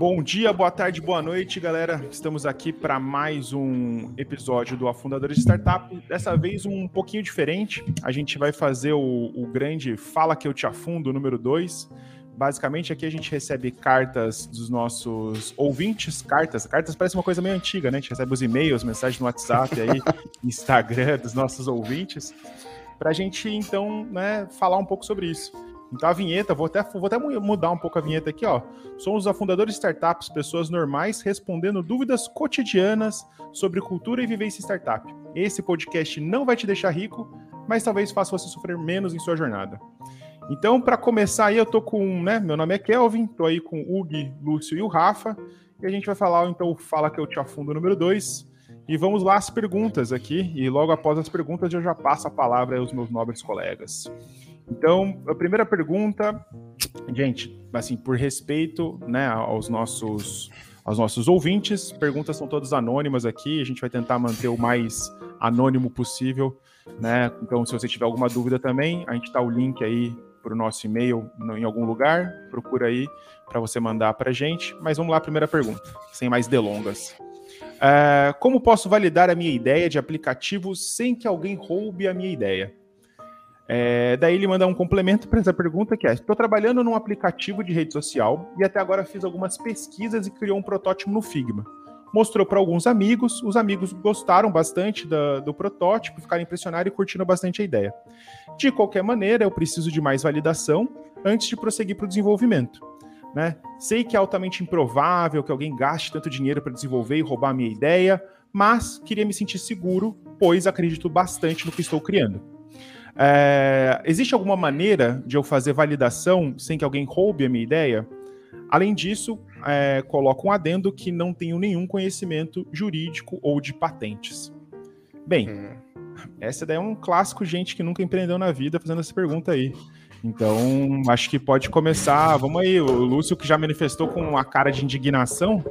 Bom dia, boa tarde, boa noite, galera. Estamos aqui para mais um episódio do Afundadores de Startup. Dessa vez um pouquinho diferente. A gente vai fazer o, o grande Fala que eu te afundo número 2. Basicamente, aqui a gente recebe cartas dos nossos ouvintes, cartas. Cartas parece uma coisa meio antiga, né? A gente recebe os e-mails, mensagens no WhatsApp aí, Instagram dos nossos ouvintes, para a gente então, né, falar um pouco sobre isso. Então a vinheta, vou até, vou até mudar um pouco a vinheta aqui, ó. Somos os afundadores de startups, pessoas normais respondendo dúvidas cotidianas sobre cultura e vivência startup. Esse podcast não vai te deixar rico, mas talvez faça você sofrer menos em sua jornada. Então, para começar aí, eu tô com, né, meu nome é Kelvin, tô aí com o Hugo, Lúcio e o Rafa, e a gente vai falar então Fala que eu te afundo número 2. E vamos lá as perguntas aqui, e logo após as perguntas eu já passo a palavra aos meus nobres colegas. Então, a primeira pergunta, gente, assim, por respeito, né, aos nossos aos nossos ouvintes, perguntas são todas anônimas aqui, a gente vai tentar manter o mais anônimo possível, né? Então, se você tiver alguma dúvida também, a gente tá o link aí para o nosso e-mail em algum lugar, procura aí para você mandar para a gente. Mas vamos lá, primeira pergunta, sem mais delongas. Uh, como posso validar a minha ideia de aplicativo sem que alguém roube a minha ideia? É, daí ele manda um complemento para essa pergunta que é: estou trabalhando num aplicativo de rede social e até agora fiz algumas pesquisas e criou um protótipo no Figma. Mostrou para alguns amigos, os amigos gostaram bastante do, do protótipo, ficaram impressionados e curtiram bastante a ideia. De qualquer maneira, eu preciso de mais validação antes de prosseguir para o desenvolvimento. Né? Sei que é altamente improvável que alguém gaste tanto dinheiro para desenvolver e roubar a minha ideia, mas queria me sentir seguro, pois acredito bastante no que estou criando. É, existe alguma maneira de eu fazer validação sem que alguém roube a minha ideia? Além disso, é, coloco um adendo que não tenho nenhum conhecimento jurídico ou de patentes. Bem, hum. essa daí é um clássico, gente que nunca empreendeu na vida fazendo essa pergunta aí. Então, acho que pode começar. Vamos aí, o Lúcio, que já manifestou com uma cara de indignação,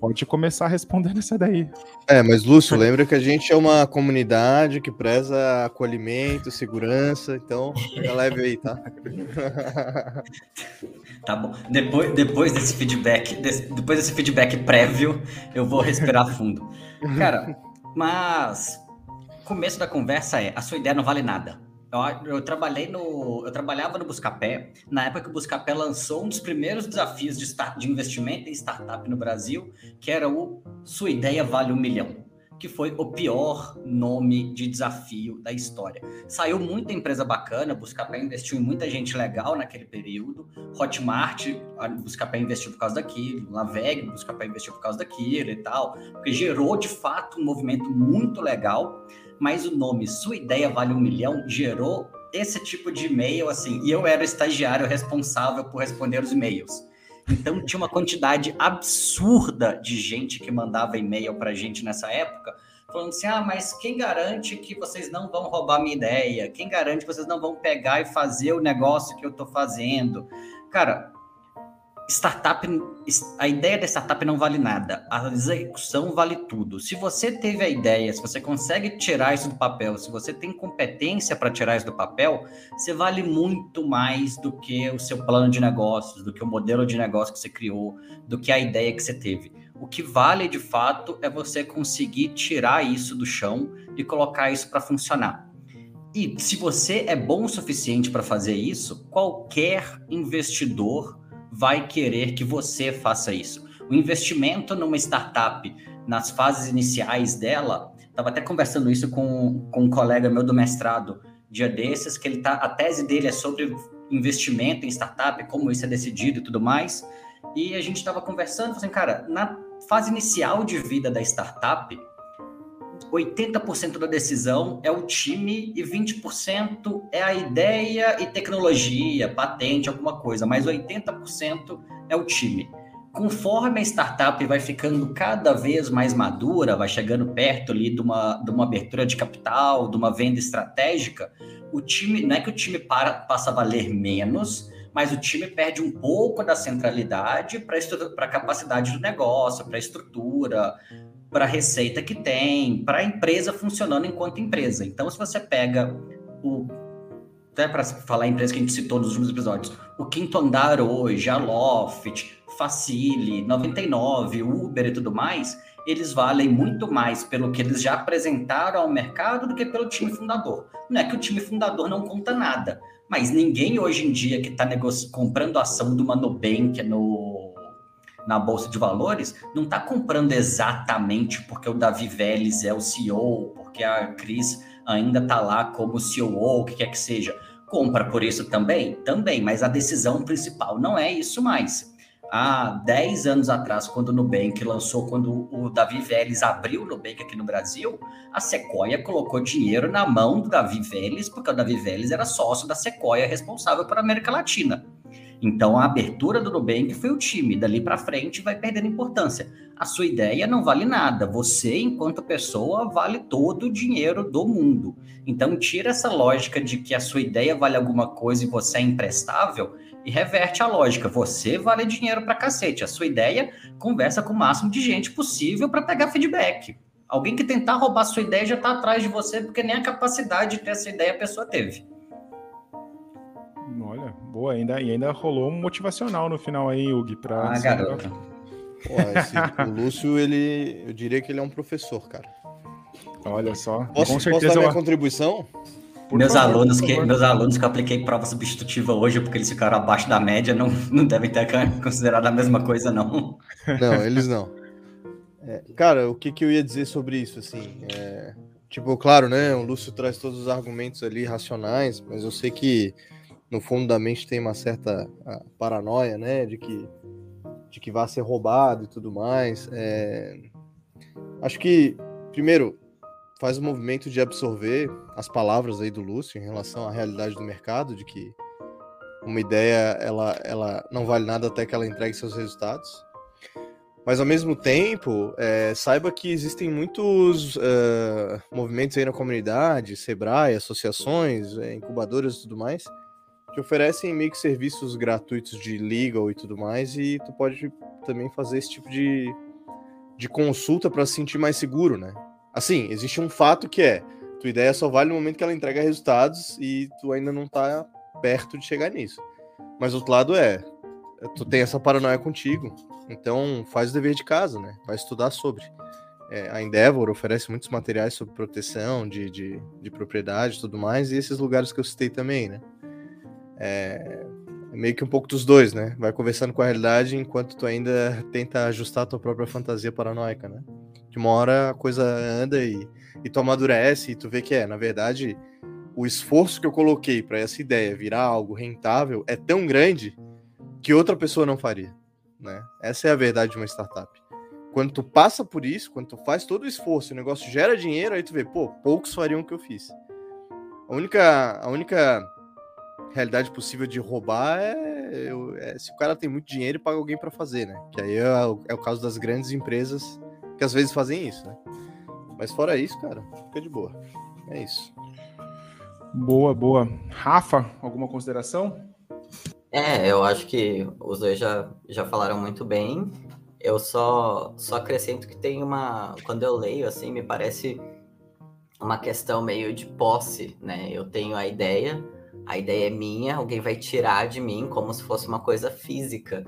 pode começar respondendo essa daí. É, mas Lúcio, lembra que a gente é uma comunidade que preza acolhimento, segurança, então já leve aí, tá? tá bom. Depois, depois desse feedback, desse, depois desse feedback prévio, eu vou respirar fundo. Cara, mas começo da conversa é: a sua ideia não vale nada. Eu, eu, trabalhei no. Eu trabalhava no Buscapé, na época que o Buscapé lançou um dos primeiros desafios de, start, de investimento em startup no Brasil, que era o Sua Ideia Vale um Milhão, que foi o pior nome de desafio da história. Saiu muita empresa bacana, o Buscapé investiu em muita gente legal naquele período. Hotmart, o Buscapé investiu por causa daquilo, Laveg, Buscapé investiu por causa daquilo e tal, porque gerou de fato um movimento muito legal mas o nome Sua Ideia Vale um Milhão gerou esse tipo de e-mail, assim, e eu era o estagiário responsável por responder os e-mails. Então tinha uma quantidade absurda de gente que mandava e-mail para gente nessa época, falando assim: ah, mas quem garante que vocês não vão roubar minha ideia? Quem garante que vocês não vão pegar e fazer o negócio que eu estou fazendo? Cara, startup, a ideia da startup não vale nada, a execução vale tudo. Se você teve a ideia, se você consegue tirar isso do papel, se você tem competência para tirar isso do papel, você vale muito mais do que o seu plano de negócios, do que o modelo de negócio que você criou, do que a ideia que você teve. O que vale de fato é você conseguir tirar isso do chão e colocar isso para funcionar. E se você é bom o suficiente para fazer isso, qualquer investidor vai querer que você faça isso. O investimento numa startup, nas fases iniciais dela, estava até conversando isso com, com um colega meu do mestrado, dia desses, que ele tá, a tese dele é sobre investimento em startup, como isso é decidido e tudo mais. E a gente estava conversando, assim, cara, na fase inicial de vida da startup, 80% da decisão é o time e 20% é a ideia e tecnologia, patente, alguma coisa, mas 80% é o time. Conforme a startup vai ficando cada vez mais madura, vai chegando perto ali de uma, de uma abertura de capital, de uma venda estratégica, o time, não é que o time para, passa a valer menos, mas o time perde um pouco da centralidade para a capacidade do negócio, para a estrutura, para a receita que tem, para a empresa funcionando enquanto empresa. Então, se você pega o até para falar em empresa que a gente citou nos últimos episódios, o Quinto Andar hoje, a Loft, Facile, 99, Uber e tudo mais, eles valem muito mais pelo que eles já apresentaram ao mercado do que pelo time fundador. Não é que o time fundador não conta nada, mas ninguém hoje em dia que está comprando ação do Manobank no, na Bolsa de Valores não está comprando exatamente porque o Davi Vélez é o CEO, porque a Cris ainda está lá como CEO, o que quer que seja. Compra por isso também? Também, mas a decisão principal não é isso mais. Há 10 anos atrás, quando o Nubank lançou, quando o Davi Vélez abriu o Nubank aqui no Brasil, a Sequoia colocou dinheiro na mão do Davi Vélez, porque o Davi Vélez era sócio da Sequoia, responsável por América Latina. Então a abertura do Nubank foi o time, dali para frente vai perdendo importância. A sua ideia não vale nada, você, enquanto pessoa, vale todo o dinheiro do mundo. Então tira essa lógica de que a sua ideia vale alguma coisa e você é imprestável e reverte a lógica. Você vale dinheiro para cacete. A sua ideia conversa com o máximo de gente possível para pegar feedback. Alguém que tentar roubar a sua ideia já está atrás de você porque nem a capacidade de ter essa ideia a pessoa teve. Boa, ainda, e ainda rolou um motivacional no final aí, Hugo, para. Ah, garoto. Pô, esse, o Lúcio, ele, eu diria que ele é um professor, cara. Olha só. Posso, com certeza. Posso dar minha contribuição? Por meus favor, alunos que meus alunos que eu apliquei prova substitutiva hoje porque eles ficaram abaixo da média não, não devem ter considerado a mesma coisa não. Não, eles não. É, cara, o que, que eu ia dizer sobre isso assim? É, tipo, claro, né? O Lúcio traz todos os argumentos ali racionais, mas eu sei que no fundo da mente tem uma certa paranoia, né, de que de que vai ser roubado e tudo mais. É... Acho que primeiro faz o movimento de absorver as palavras aí do Lúcio em relação à realidade do mercado, de que uma ideia ela, ela não vale nada até que ela entregue seus resultados. Mas ao mesmo tempo, é, saiba que existem muitos uh, movimentos aí na comunidade, Sebrae, associações, é, incubadoras e tudo mais, que oferecem meio que serviços gratuitos de legal e tudo mais, e tu pode também fazer esse tipo de, de consulta para se sentir mais seguro, né? Assim, existe um fato que é, tua ideia só vale no momento que ela entrega resultados e tu ainda não tá perto de chegar nisso. Mas outro lado é, tu tem essa paranoia contigo, então faz o dever de casa, né? Vai estudar sobre. É, a Endeavor oferece muitos materiais sobre proteção de, de, de propriedade e tudo mais, e esses lugares que eu citei também, né? É, é, meio que um pouco dos dois, né? Vai conversando com a realidade enquanto tu ainda tenta ajustar a tua própria fantasia paranoica, né? De uma hora a coisa anda e, e tu amadurece e tu vê que é, na verdade, o esforço que eu coloquei para essa ideia virar algo rentável é tão grande que outra pessoa não faria, né? Essa é a verdade de uma startup. Quando tu passa por isso, quando tu faz todo o esforço, o negócio gera dinheiro, aí tu vê, pô, poucos fariam o que eu fiz. A única, a única realidade possível de roubar é, é, se o cara tem muito dinheiro e paga alguém para fazer, né? Que aí é o, é o, caso das grandes empresas que às vezes fazem isso, né? Mas fora isso, cara, fica de boa. É isso. Boa, boa. Rafa, alguma consideração? É, eu acho que os dois já, já falaram muito bem. Eu só, só acrescento que tem uma. Quando eu leio, assim, me parece uma questão meio de posse, né? Eu tenho a ideia, a ideia é minha, alguém vai tirar de mim como se fosse uma coisa física.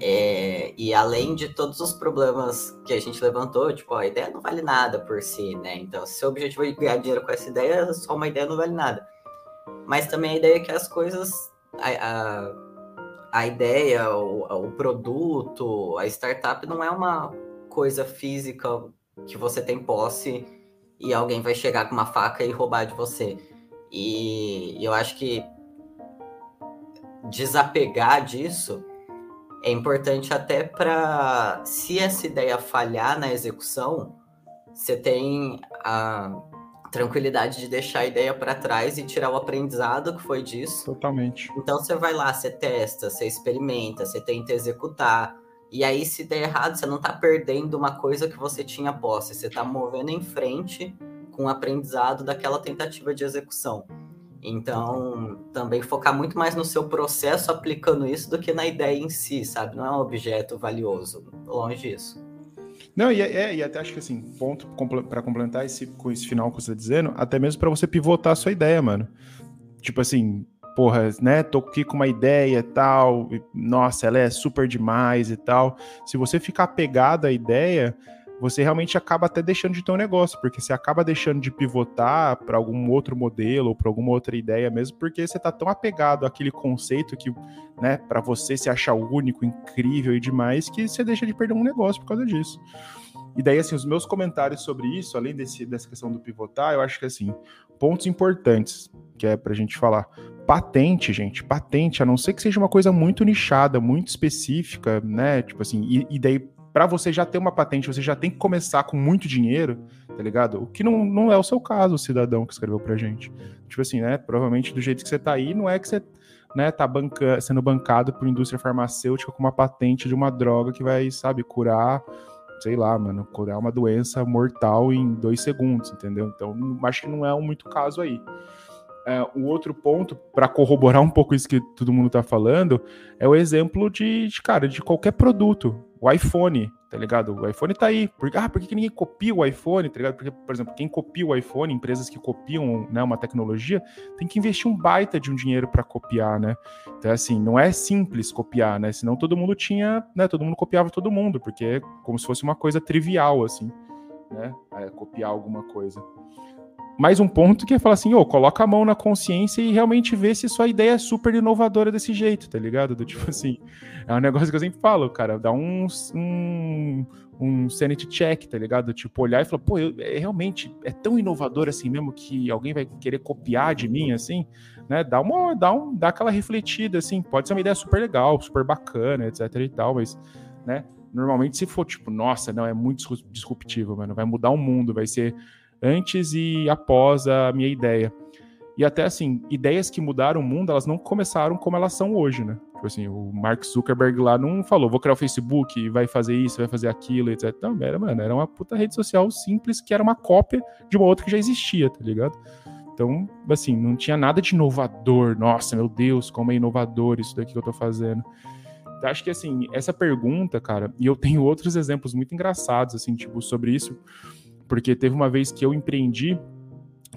É, e além de todos os problemas que a gente levantou, tipo, a ideia não vale nada por si, né? Então, se o objetivo é ganhar dinheiro com essa ideia, só uma ideia não vale nada. Mas também a ideia é que as coisas. A, a, a ideia, o, o produto, a startup não é uma coisa física que você tem posse e alguém vai chegar com uma faca e roubar de você. E eu acho que desapegar disso é importante até para se essa ideia falhar na execução, você tem a tranquilidade de deixar a ideia para trás e tirar o aprendizado que foi disso. Totalmente. Então você vai lá, você testa, você experimenta, você tenta executar. E aí, se der errado, você não está perdendo uma coisa que você tinha posse, você está movendo em frente com o aprendizado daquela tentativa de execução. Então, também focar muito mais no seu processo aplicando isso do que na ideia em si, sabe? Não é um objeto valioso, longe disso. Não, e, é, e até acho que assim, ponto para complementar esse, com esse final que você está dizendo, até mesmo para você pivotar a sua ideia, mano. tipo assim, porra, né, tô aqui com uma ideia e tal, nossa, ela é super demais e tal. Se você ficar apegado à ideia, você realmente acaba até deixando de ter um negócio, porque você acaba deixando de pivotar para algum outro modelo ou para alguma outra ideia mesmo, porque você tá tão apegado àquele conceito que, né, para você se achar único, incrível e demais, que você deixa de perder um negócio por causa disso. E daí, assim, os meus comentários sobre isso, além desse, dessa questão do pivotar, eu acho que, assim, pontos importantes que é pra gente falar. Patente, gente, patente, a não ser que seja uma coisa muito nichada, muito específica, né? Tipo assim, e, e daí para você já ter uma patente, você já tem que começar com muito dinheiro, tá ligado? O que não, não é o seu caso, o cidadão que escreveu pra gente. Tipo assim, né? Provavelmente do jeito que você tá aí, não é que você né, tá banca sendo bancado por indústria farmacêutica com uma patente de uma droga que vai, sabe, curar, sei lá, mano, curar uma doença mortal em dois segundos, entendeu? Então, acho que não é um muito caso aí. É, o outro ponto, para corroborar um pouco isso que todo mundo tá falando, é o exemplo de, de, cara, de qualquer produto o iPhone, tá ligado? O iPhone tá aí. Por, ah, por que, que ninguém copia o iPhone, tá ligado? Porque, por exemplo, quem copia o iPhone, empresas que copiam né, uma tecnologia, tem que investir um baita de um dinheiro para copiar, né? Então, assim, não é simples copiar, né? Senão todo mundo tinha, né? Todo mundo copiava todo mundo, porque é como se fosse uma coisa trivial, assim, né? É, copiar alguma coisa mais um ponto que é falar assim, ô, oh, coloca a mão na consciência e realmente vê se sua ideia é super inovadora desse jeito, tá ligado? Do tipo assim, é um negócio que eu sempre falo, cara, dá um, um, um sanity check, tá ligado? Tipo, olhar e falar, pô, eu, é, realmente é tão inovador assim mesmo que alguém vai querer copiar de mim, assim, né? Dá uma, dá um, dá aquela refletida, assim, pode ser uma ideia super legal, super bacana, etc e tal, mas, né? Normalmente se for, tipo, nossa, não, é muito disruptivo, mano, vai mudar o mundo, vai ser antes e após a minha ideia. E até assim, ideias que mudaram o mundo, elas não começaram como elas são hoje, né? Tipo assim, o Mark Zuckerberg lá não falou, vou criar o Facebook, vai fazer isso, vai fazer aquilo, etc. Não, era, mano, era uma puta rede social simples que era uma cópia de uma outra que já existia, tá ligado? Então, assim, não tinha nada de inovador. Nossa, meu Deus, como é inovador isso daqui que eu tô fazendo. Então, acho que, assim, essa pergunta, cara, e eu tenho outros exemplos muito engraçados, assim, tipo, sobre isso porque teve uma vez que eu empreendi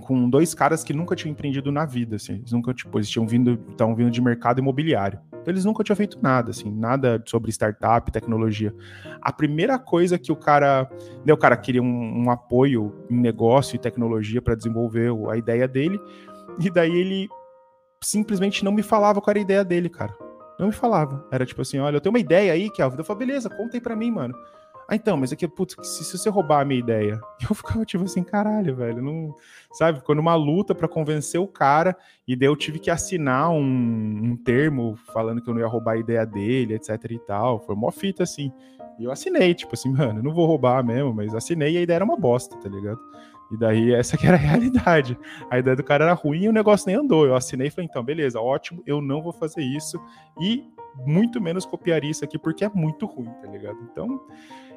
com dois caras que nunca tinham empreendido na vida, assim. Eles nunca, tipo, eles tinham vindo, estavam vindo de mercado imobiliário. Então eles nunca tinham feito nada, assim, nada sobre startup, tecnologia. A primeira coisa que o cara, né, o cara queria um, um apoio em negócio e tecnologia para desenvolver a ideia dele, e daí ele simplesmente não me falava qual era a ideia dele, cara. Não me falava. Era tipo assim, olha, eu tenho uma ideia aí, Kelvin. Eu falei, beleza, conta aí pra mim, mano. Ah, então, mas aqui, putz, se, se você roubar a minha ideia, eu ficava tipo assim, caralho, velho, não, sabe? Ficou numa luta para convencer o cara, e daí eu tive que assinar um, um, termo falando que eu não ia roubar a ideia dele, etc e tal. Foi mó fita assim. E eu assinei, tipo assim, mano, não vou roubar mesmo, mas assinei e a ideia era uma bosta, tá ligado? E daí essa que era a realidade. A ideia do cara era ruim e o negócio nem andou. Eu assinei e falei, então, beleza, ótimo, eu não vou fazer isso. E muito menos copiaria isso aqui porque é muito ruim, tá ligado? Então,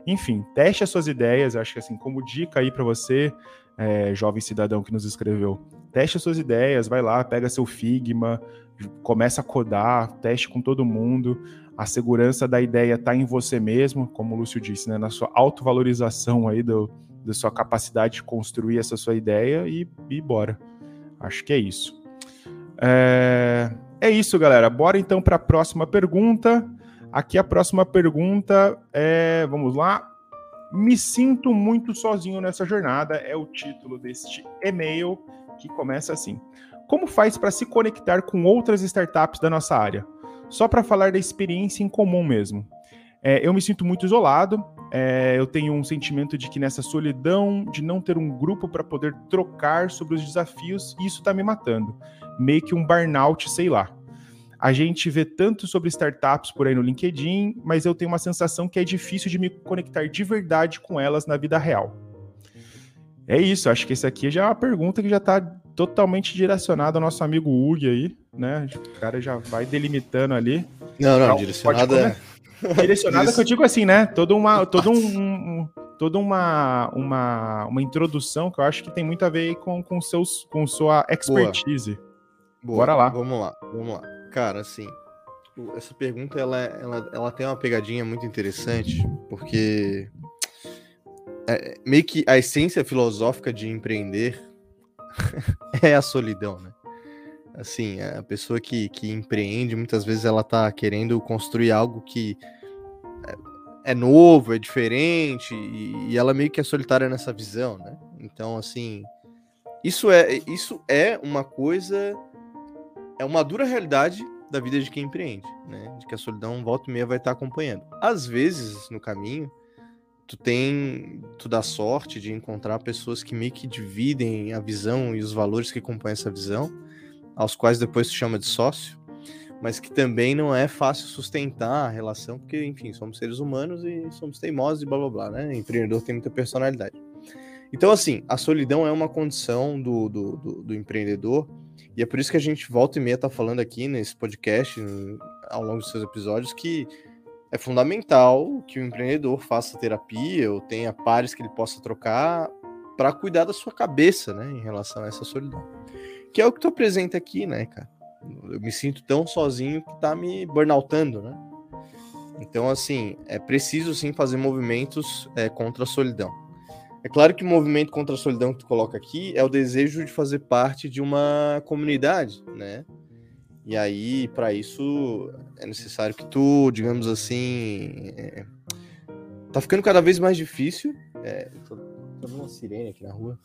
enfim, teste as suas ideias. Acho que assim, como dica aí para você, é, jovem cidadão que nos escreveu, teste as suas ideias, vai lá, pega seu Figma, começa a codar, teste com todo mundo. A segurança da ideia está em você mesmo, como o Lúcio disse, né, na sua autovalorização aí do, da sua capacidade de construir essa sua ideia e, e bora. Acho que é isso. É, é isso, galera. Bora então para a próxima pergunta. Aqui a próxima pergunta é, vamos lá. Me sinto muito sozinho nessa jornada é o título deste e-mail que começa assim: Como faz para se conectar com outras startups da nossa área? Só para falar da experiência em comum mesmo. É, eu me sinto muito isolado. É, eu tenho um sentimento de que nessa solidão, de não ter um grupo para poder trocar sobre os desafios, isso está me matando. Meio que um burnout, sei lá. A gente vê tanto sobre startups por aí no LinkedIn, mas eu tenho uma sensação que é difícil de me conectar de verdade com elas na vida real. É isso, acho que esse aqui já é uma pergunta que já está totalmente direcionada ao nosso amigo Hugo aí, né? O cara já vai delimitando ali. Não, não, então, direcionada é... Direcionada que eu digo assim, né? Todo uma, todo um, um, toda uma, uma, uma introdução que eu acho que tem muito a ver com, com, seus, com sua expertise. Boa. Boa. Bora lá. Vamos lá, vamos lá. Cara, assim, essa pergunta ela, ela, ela tem uma pegadinha muito interessante, porque é, meio que a essência filosófica de empreender é a solidão, né? Assim, a pessoa que, que empreende, muitas vezes ela tá querendo construir algo que é, é novo, é diferente, e, e ela meio que é solitária nessa visão, né? Então, assim, isso é, isso é uma coisa, é uma dura realidade da vida de quem empreende, né? De que a solidão volta e meia vai estar acompanhando. Às vezes, no caminho, tu tem, tu dá sorte de encontrar pessoas que meio que dividem a visão e os valores que compõem essa visão, aos quais depois tu chama de sócio, mas que também não é fácil sustentar a relação, porque, enfim, somos seres humanos e somos teimosos e blá blá blá, né? Empreendedor tem muita personalidade. Então, assim, a solidão é uma condição do, do, do, do empreendedor, e é por isso que a gente volta e meia tá falando aqui nesse podcast, ao longo dos seus episódios, que é fundamental que o empreendedor faça terapia ou tenha pares que ele possa trocar para cuidar da sua cabeça, né, em relação a essa solidão. Que é o que tu apresenta aqui, né, cara? Eu me sinto tão sozinho que tá me burnoutando, né? Então, assim, é preciso sim fazer movimentos é, contra a solidão. É claro que o movimento contra a solidão que tu coloca aqui é o desejo de fazer parte de uma comunidade, né? E aí, para isso, é necessário que tu, digamos assim. É... Tá ficando cada vez mais difícil. É... Tô, tô uma sirene aqui na rua.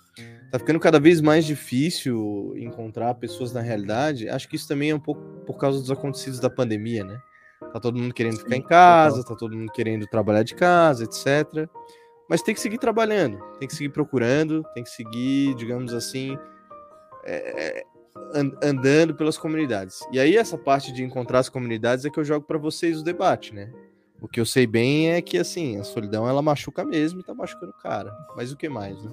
Tá ficando cada vez mais difícil encontrar pessoas na realidade. Acho que isso também é um pouco por causa dos acontecidos da pandemia, né? Tá todo mundo querendo ficar em casa, tá todo mundo querendo trabalhar de casa, etc. Mas tem que seguir trabalhando, tem que seguir procurando, tem que seguir, digamos assim, é, andando pelas comunidades. E aí essa parte de encontrar as comunidades é que eu jogo para vocês o debate, né? O que eu sei bem é que assim, a solidão ela machuca mesmo e tá machucando o cara. Mas o que mais, né?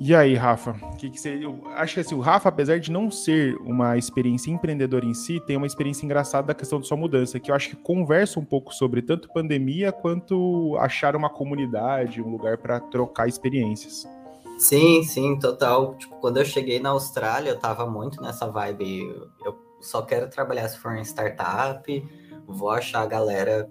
E aí, Rafa? Que que você, eu acho que assim, o Rafa, apesar de não ser uma experiência empreendedora em si, tem uma experiência engraçada da questão da sua mudança, que eu acho que conversa um pouco sobre tanto pandemia quanto achar uma comunidade, um lugar para trocar experiências. Sim, sim, total. Tipo, quando eu cheguei na Austrália, eu tava muito nessa vibe. Eu só quero trabalhar se for em startup, vou achar a galera.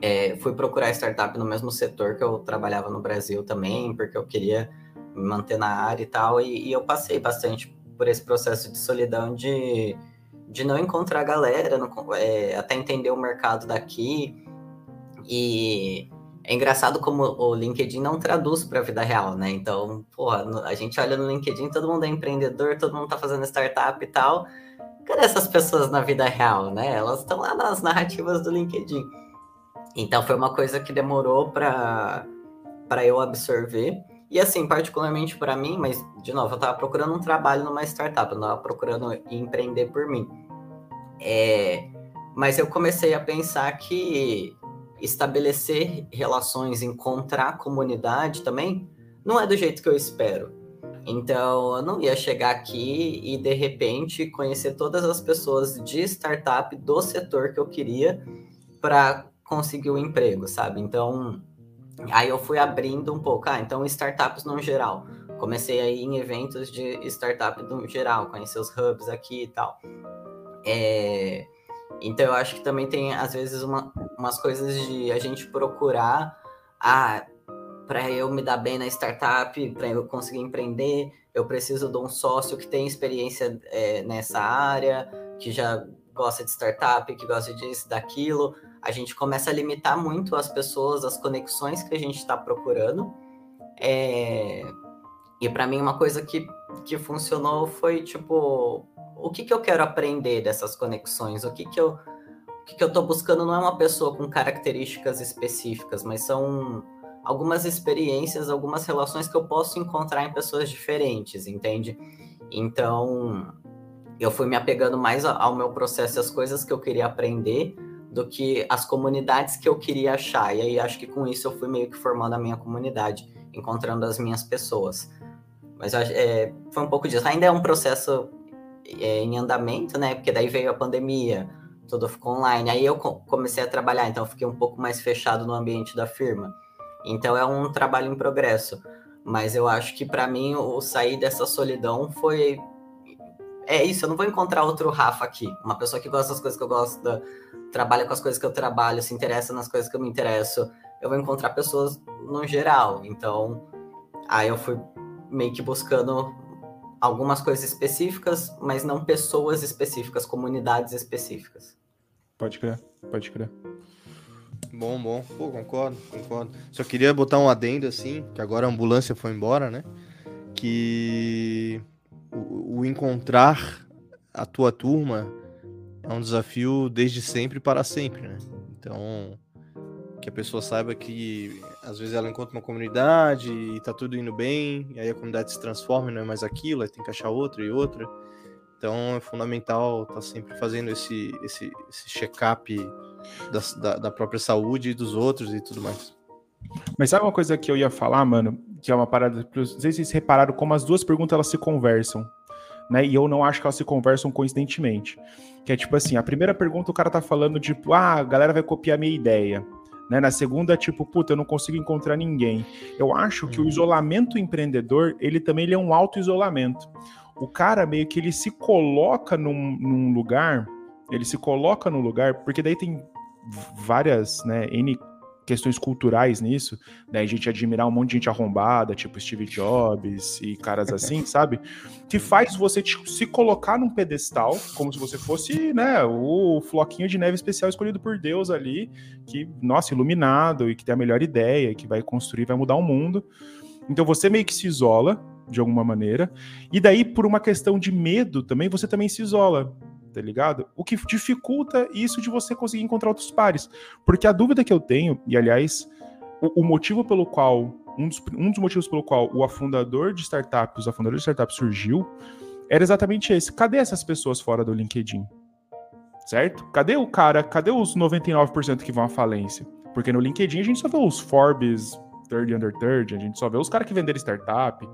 É, fui procurar startup no mesmo setor que eu trabalhava no Brasil também, porque eu queria manter na área e tal. E, e eu passei bastante por esse processo de solidão de, de não encontrar galera, é, até entender o mercado daqui. E é engraçado como o LinkedIn não traduz para a vida real, né? Então, porra, a gente olha no LinkedIn, todo mundo é empreendedor, todo mundo tá fazendo startup e tal. Cadê essas pessoas na vida real, né? Elas estão lá nas narrativas do LinkedIn. Então, foi uma coisa que demorou para eu absorver. E assim, particularmente para mim, mas de novo, eu estava procurando um trabalho numa startup, eu não estava procurando empreender por mim. É, mas eu comecei a pensar que estabelecer relações, encontrar comunidade também, não é do jeito que eu espero. Então, eu não ia chegar aqui e de repente conhecer todas as pessoas de startup do setor que eu queria para conseguir o um emprego, sabe? Então, aí eu fui abrindo um pouco. Ah, então startups no geral. Comecei aí em eventos de startup no geral, conhecer os hubs aqui e tal. É, então eu acho que também tem, às vezes, uma, umas coisas de a gente procurar ah, para eu me dar bem na startup, para eu conseguir empreender, eu preciso de um sócio que tem experiência é, nessa área, que já gosta de startup, que gosta disso, daquilo. A gente começa a limitar muito as pessoas, as conexões que a gente está procurando. É... E para mim, uma coisa que, que funcionou foi tipo o que, que eu quero aprender dessas conexões? O que, que eu o que, que eu estou buscando não é uma pessoa com características específicas, mas são algumas experiências, algumas relações que eu posso encontrar em pessoas diferentes, entende? Então, eu fui me apegando mais ao meu processo, as coisas que eu queria aprender, do que as comunidades que eu queria achar. E aí acho que com isso eu fui meio que formando a minha comunidade, encontrando as minhas pessoas. Mas é, foi um pouco disso. Ainda é um processo é, em andamento, né? Porque daí veio a pandemia, tudo ficou online. Aí eu comecei a trabalhar, então fiquei um pouco mais fechado no ambiente da firma. Então é um trabalho em progresso. Mas eu acho que para mim o sair dessa solidão foi é isso, eu não vou encontrar outro Rafa aqui, uma pessoa que gosta das coisas que eu gosto, da... trabalha com as coisas que eu trabalho, se interessa nas coisas que eu me interesso. Eu vou encontrar pessoas no geral. Então, aí eu fui meio que buscando algumas coisas específicas, mas não pessoas específicas, comunidades específicas. Pode crer, pode crer. Bom, bom. Pô, concordo, concordo. Só queria botar um adendo assim, que agora a ambulância foi embora, né? Que o, encontrar a tua turma é um desafio desde sempre para sempre, né? Então, que a pessoa saiba que às vezes ela encontra uma comunidade e tá tudo indo bem, e aí a comunidade se transforma e não é mais aquilo, aí tem que achar outra e outra. Então é fundamental estar tá sempre fazendo esse, esse, esse check-up da, da, da, própria saúde e dos outros e tudo mais. Mas sabe uma coisa que eu ia falar, mano? Que é uma parada. Não sei se vocês repararam como as duas perguntas elas se conversam. Né? E eu não acho que elas se conversam coincidentemente. Que é tipo assim: a primeira pergunta o cara tá falando, tipo, ah, a galera vai copiar minha ideia. Né? Na segunda, tipo, puta, eu não consigo encontrar ninguém. Eu acho que o uhum. isolamento empreendedor, ele também ele é um auto-isolamento. O cara meio que ele se coloca num, num lugar, ele se coloca no lugar, porque daí tem várias, né, N questões culturais nisso, né? A gente admirar um monte de gente arrombada, tipo Steve Jobs e caras assim, sabe? Que faz você tipo, se colocar num pedestal, como se você fosse, né, o floquinho de neve especial escolhido por Deus ali, que, nossa, iluminado e que tem a melhor ideia, que vai construir, vai mudar o mundo. Então você meio que se isola de alguma maneira, e daí por uma questão de medo também, você também se isola tá ligado? O que dificulta isso de você conseguir encontrar outros pares. Porque a dúvida que eu tenho, e aliás, o, o motivo pelo qual, um dos, um dos motivos pelo qual o afundador de startups, o afundador de startups surgiu, era exatamente esse. Cadê essas pessoas fora do LinkedIn? Certo? Cadê o cara, cadê os 99% que vão à falência? Porque no LinkedIn a gente só vê os Forbes 30 under 30, a gente só vê os caras que venderam startup,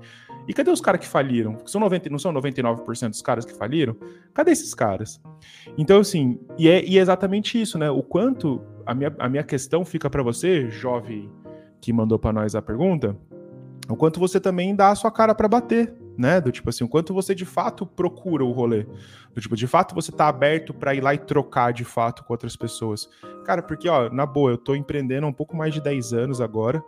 e cadê os caras que faliram? São 90, não são 99% dos caras que faliram? Cadê esses caras? Então, assim, e é, e é exatamente isso, né? O quanto a minha, a minha questão fica para você, jovem que mandou para nós a pergunta, o quanto você também dá a sua cara para bater, né? Do tipo assim, o quanto você de fato procura o rolê. Do tipo, de fato você tá aberto para ir lá e trocar de fato com outras pessoas. Cara, porque, ó, na boa, eu tô empreendendo há um pouco mais de 10 anos agora.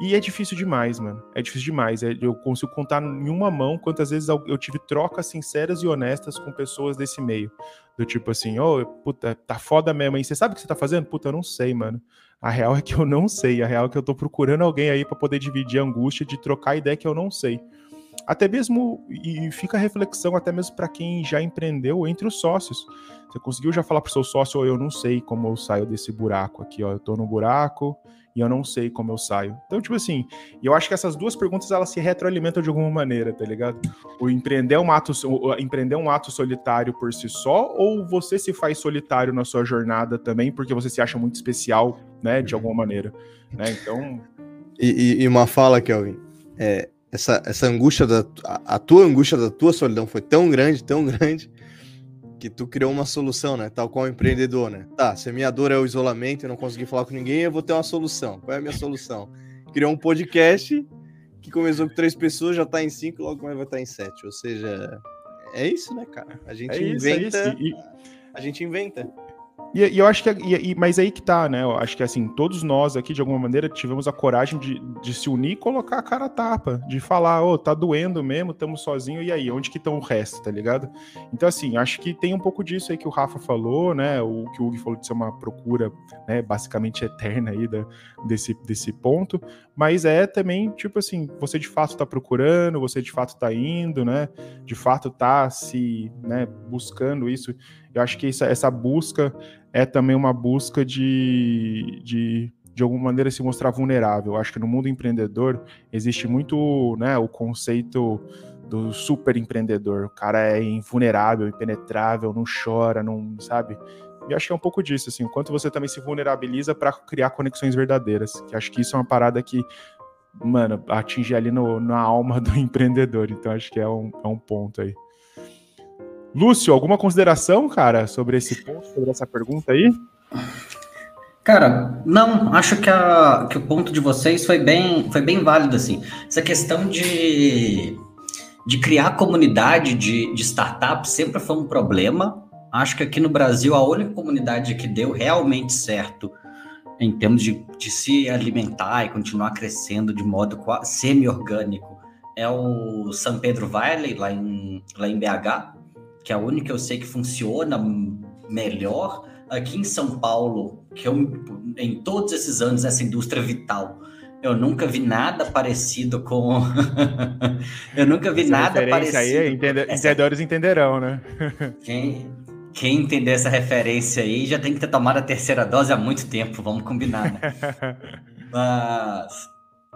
E é difícil demais, mano. É difícil demais. É, eu consigo contar em uma mão quantas vezes eu tive trocas sinceras e honestas com pessoas desse meio. Do tipo assim, ô, oh, puta, tá foda mesmo aí. Você sabe o que você tá fazendo? Puta, eu não sei, mano. A real é que eu não sei. A real é que eu tô procurando alguém aí para poder dividir a angústia de trocar ideia que eu não sei. Até mesmo, e fica a reflexão, até mesmo para quem já empreendeu entre os sócios. Você conseguiu já falar pro seu sócio, oh, eu não sei como eu saio desse buraco aqui, ó. Eu tô no buraco, e eu não sei como eu saio. Então, tipo assim, eu acho que essas duas perguntas elas se retroalimentam de alguma maneira, tá ligado? O empreender é um ato, o empreender um ato solitário por si só, ou você se faz solitário na sua jornada também, porque você se acha muito especial, né, de alguma maneira, né? Então. E, e uma fala, Kelvin, é, essa, essa angústia da a, a tua angústia da tua solidão foi tão grande, tão grande que tu criou uma solução, né? Tal qual empreendedor, né? Tá, se a minha dor é o isolamento e não conseguir falar com ninguém, eu vou ter uma solução. Qual é a minha solução? Criou um podcast que começou com três pessoas, já tá em cinco, logo mais vai estar tá em sete. Ou seja, é isso, né, cara? A gente é inventa. é e... A gente inventa. E, e, eu acho que. E, mas aí que tá, né? Eu acho que assim, todos nós aqui, de alguma maneira, tivemos a coragem de, de se unir e colocar a cara a tapa, de falar, ô, oh, tá doendo mesmo, estamos sozinhos, e aí, onde que estão o resto, tá ligado? Então, assim, acho que tem um pouco disso aí que o Rafa falou, né? O que o Hugo falou de ser uma procura, né, basicamente eterna aí da, desse, desse ponto. Mas é também, tipo assim, você de fato tá procurando, você de fato tá indo, né? De fato tá se né, buscando isso. Eu acho que essa, essa busca é também uma busca de, de, de alguma maneira, se mostrar vulnerável. Eu acho que no mundo empreendedor existe muito né, o conceito do super empreendedor. O cara é invulnerável, impenetrável, não chora, não sabe. E acho que é um pouco disso, assim, o quanto você também se vulnerabiliza para criar conexões verdadeiras. Que acho que isso é uma parada que, mano, atinge ali no, na alma do empreendedor. Então acho que é um, é um ponto aí. Lúcio, alguma consideração, cara, sobre esse ponto, sobre essa pergunta aí? Cara, não, acho que, a, que o ponto de vocês foi bem, foi bem válido, assim. Essa questão de, de criar comunidade de, de startups sempre foi um problema. Acho que aqui no Brasil a única comunidade que deu realmente certo em termos de, de se alimentar e continuar crescendo de modo semi-orgânico é o São Pedro Valley, lá em, lá em BH, que é a única que eu sei que funciona melhor. Aqui em São Paulo, que eu, em todos esses anos, essa indústria vital, eu nunca vi nada parecido com. eu nunca vi essa nada parecido. Aí, entende... essa... Entendedores entenderão, né? quem, quem entender essa referência aí já tem que ter tomado a terceira dose há muito tempo, vamos combinar, né? Mas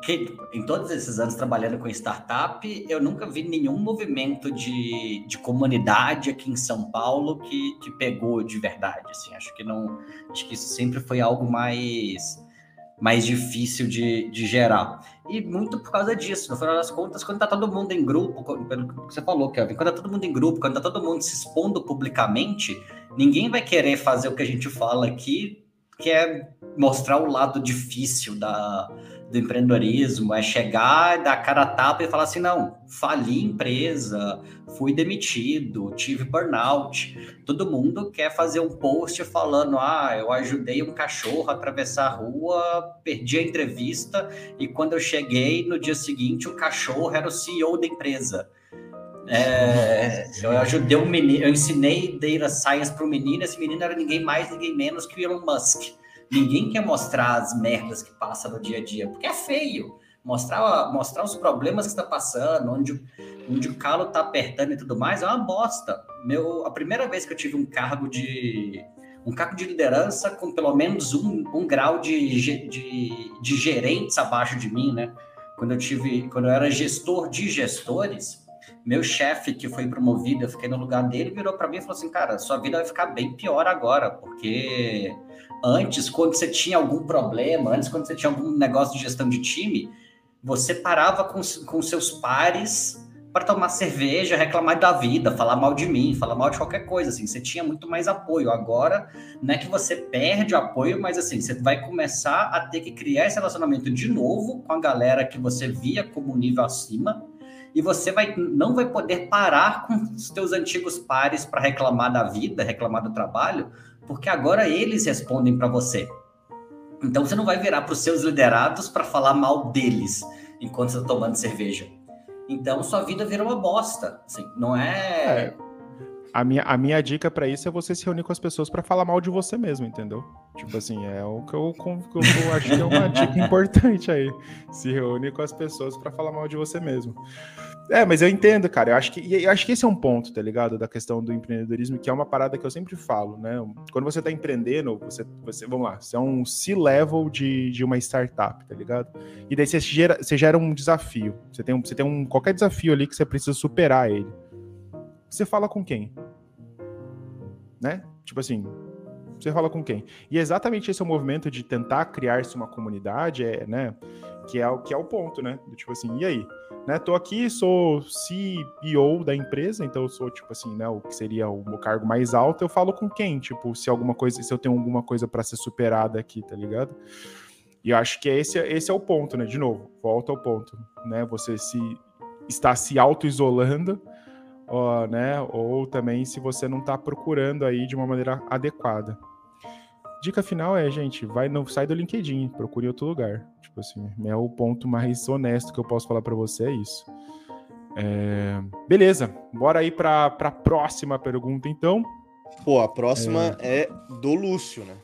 que, em todos esses anos trabalhando com startup, eu nunca vi nenhum movimento de, de comunidade aqui em São Paulo que, que pegou de verdade. Assim, acho que não, acho que isso sempre foi algo mais mais difícil de, de gerar. E muito por causa disso, no final das contas, quando tá todo mundo em grupo, pelo que você falou, Kevin, quando tá todo mundo em grupo, quando tá todo mundo se expondo publicamente, ninguém vai querer fazer o que a gente fala aqui, que é mostrar o lado difícil da, do empreendedorismo é chegar, dar cara a tapa e falar assim: não, fali empresa, fui demitido, tive burnout. Todo mundo quer fazer um post falando: ah, eu ajudei um cachorro a atravessar a rua, perdi a entrevista e quando eu cheguei no dia seguinte, o cachorro era o CEO da empresa. É, eu ajudei um menino, eu ensinei data science para o menino, esse menino era ninguém mais, ninguém menos que o Elon Musk. Ninguém quer mostrar as merdas que passa no dia a dia, porque é feio. Mostrar, mostrar os problemas que está passando, onde, onde o calo está apertando e tudo mais, é uma bosta. Meu, a primeira vez que eu tive um cargo de um cargo de liderança com pelo menos um, um grau de, de, de gerentes abaixo de mim, né? Quando eu tive, quando eu era gestor de gestores, meu chefe que foi promovido, eu fiquei no lugar dele, virou para mim e falou assim, cara, sua vida vai ficar bem pior agora, porque Antes, quando você tinha algum problema, antes, quando você tinha algum negócio de gestão de time, você parava com, com seus pares para tomar cerveja, reclamar da vida, falar mal de mim, falar mal de qualquer coisa, assim, você tinha muito mais apoio. Agora, não é que você perde o apoio, mas assim, você vai começar a ter que criar esse relacionamento de novo com a galera que você via como nível acima, e você vai, não vai poder parar com os teus antigos pares para reclamar da vida, reclamar do trabalho, porque agora eles respondem para você. Então você não vai virar para os seus liderados para falar mal deles enquanto você está tomando cerveja. Então sua vida vira uma bosta. Assim, não é... é. A minha, a minha dica para isso é você se reunir com as pessoas para falar mal de você mesmo, entendeu? Tipo assim, é o que eu, que eu acho que é uma dica importante aí. Se reunir com as pessoas para falar mal de você mesmo. É, mas eu entendo, cara. Eu acho que eu acho que esse é um ponto, tá ligado? Da questão do empreendedorismo, que é uma parada que eu sempre falo, né? Quando você tá empreendendo, você, você vamos lá, você é um C-level de, de uma startup, tá ligado? E daí você gera, você gera um desafio. Você tem, um, você tem um qualquer desafio ali que você precisa superar ele. Você fala com quem? Né? Tipo assim, você fala com quem? E exatamente esse é o movimento de tentar criar-se uma comunidade, é, né? Que é, o, que é o ponto, né? Tipo assim, e aí? né? Tô aqui, sou CEO da empresa, então eu sou tipo assim, né, o que seria o meu cargo mais alto, eu falo com quem? Tipo, se alguma coisa, se eu tenho alguma coisa para ser superada aqui, tá ligado? E eu acho que esse, esse é o ponto, né? De novo, volta ao ponto, né? Você se está se auto-isolando, né? Ou também se você não está procurando aí de uma maneira adequada. Dica final é, gente, vai não sai do LinkedIn, procure outro lugar. Tipo assim, é o ponto mais honesto que eu posso falar para você é isso. É... Beleza, bora aí para a próxima pergunta, então. Pô, a próxima é, é do Lúcio, né?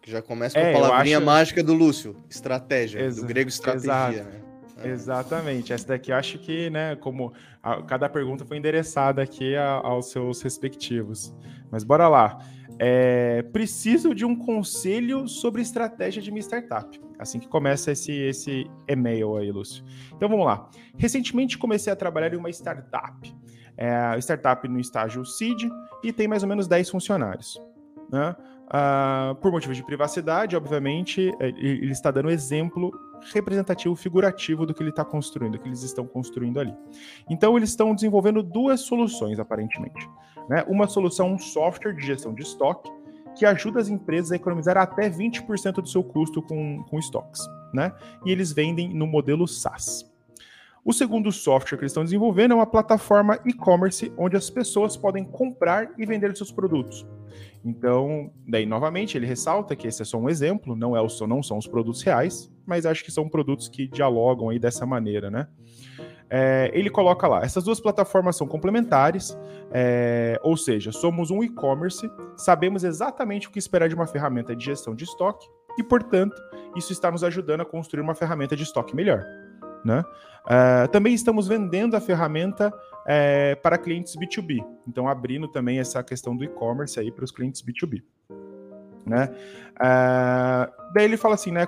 Que já começa com é, a palavrinha acho... mágica do Lúcio, estratégia, Ex do grego estratégia, né? É. Exatamente. Essa daqui acho que, né, como a, cada pergunta foi endereçada aqui a, aos seus respectivos. Mas bora lá. É, preciso de um conselho sobre estratégia de minha startup. Assim que começa esse, esse e-mail aí, Lúcio. Então vamos lá. Recentemente comecei a trabalhar em uma startup. É, startup no estágio seed e tem mais ou menos 10 funcionários. Né? Uh, por motivos de privacidade, obviamente, é, ele está dando exemplo representativo, figurativo do que ele está construindo, do que eles estão construindo ali. Então, eles estão desenvolvendo duas soluções, aparentemente. Né? Uma solução, um software de gestão de estoque, que ajuda as empresas a economizar até 20% do seu custo com, com estoques. Né? E eles vendem no modelo SaaS. O segundo software que eles estão desenvolvendo é uma plataforma e-commerce onde as pessoas podem comprar e vender seus produtos. Então, daí novamente ele ressalta que esse é só um exemplo, não, é o, não são os produtos reais, mas acho que são produtos que dialogam aí dessa maneira, né? É, ele coloca lá: essas duas plataformas são complementares, é, ou seja, somos um e-commerce, sabemos exatamente o que esperar de uma ferramenta de gestão de estoque e, portanto, isso está nos ajudando a construir uma ferramenta de estoque melhor. Né? Uh, também estamos vendendo a ferramenta é, para clientes B2B, então abrindo também essa questão do e-commerce aí para os clientes B2B. Né? Uh, daí ele fala assim, né?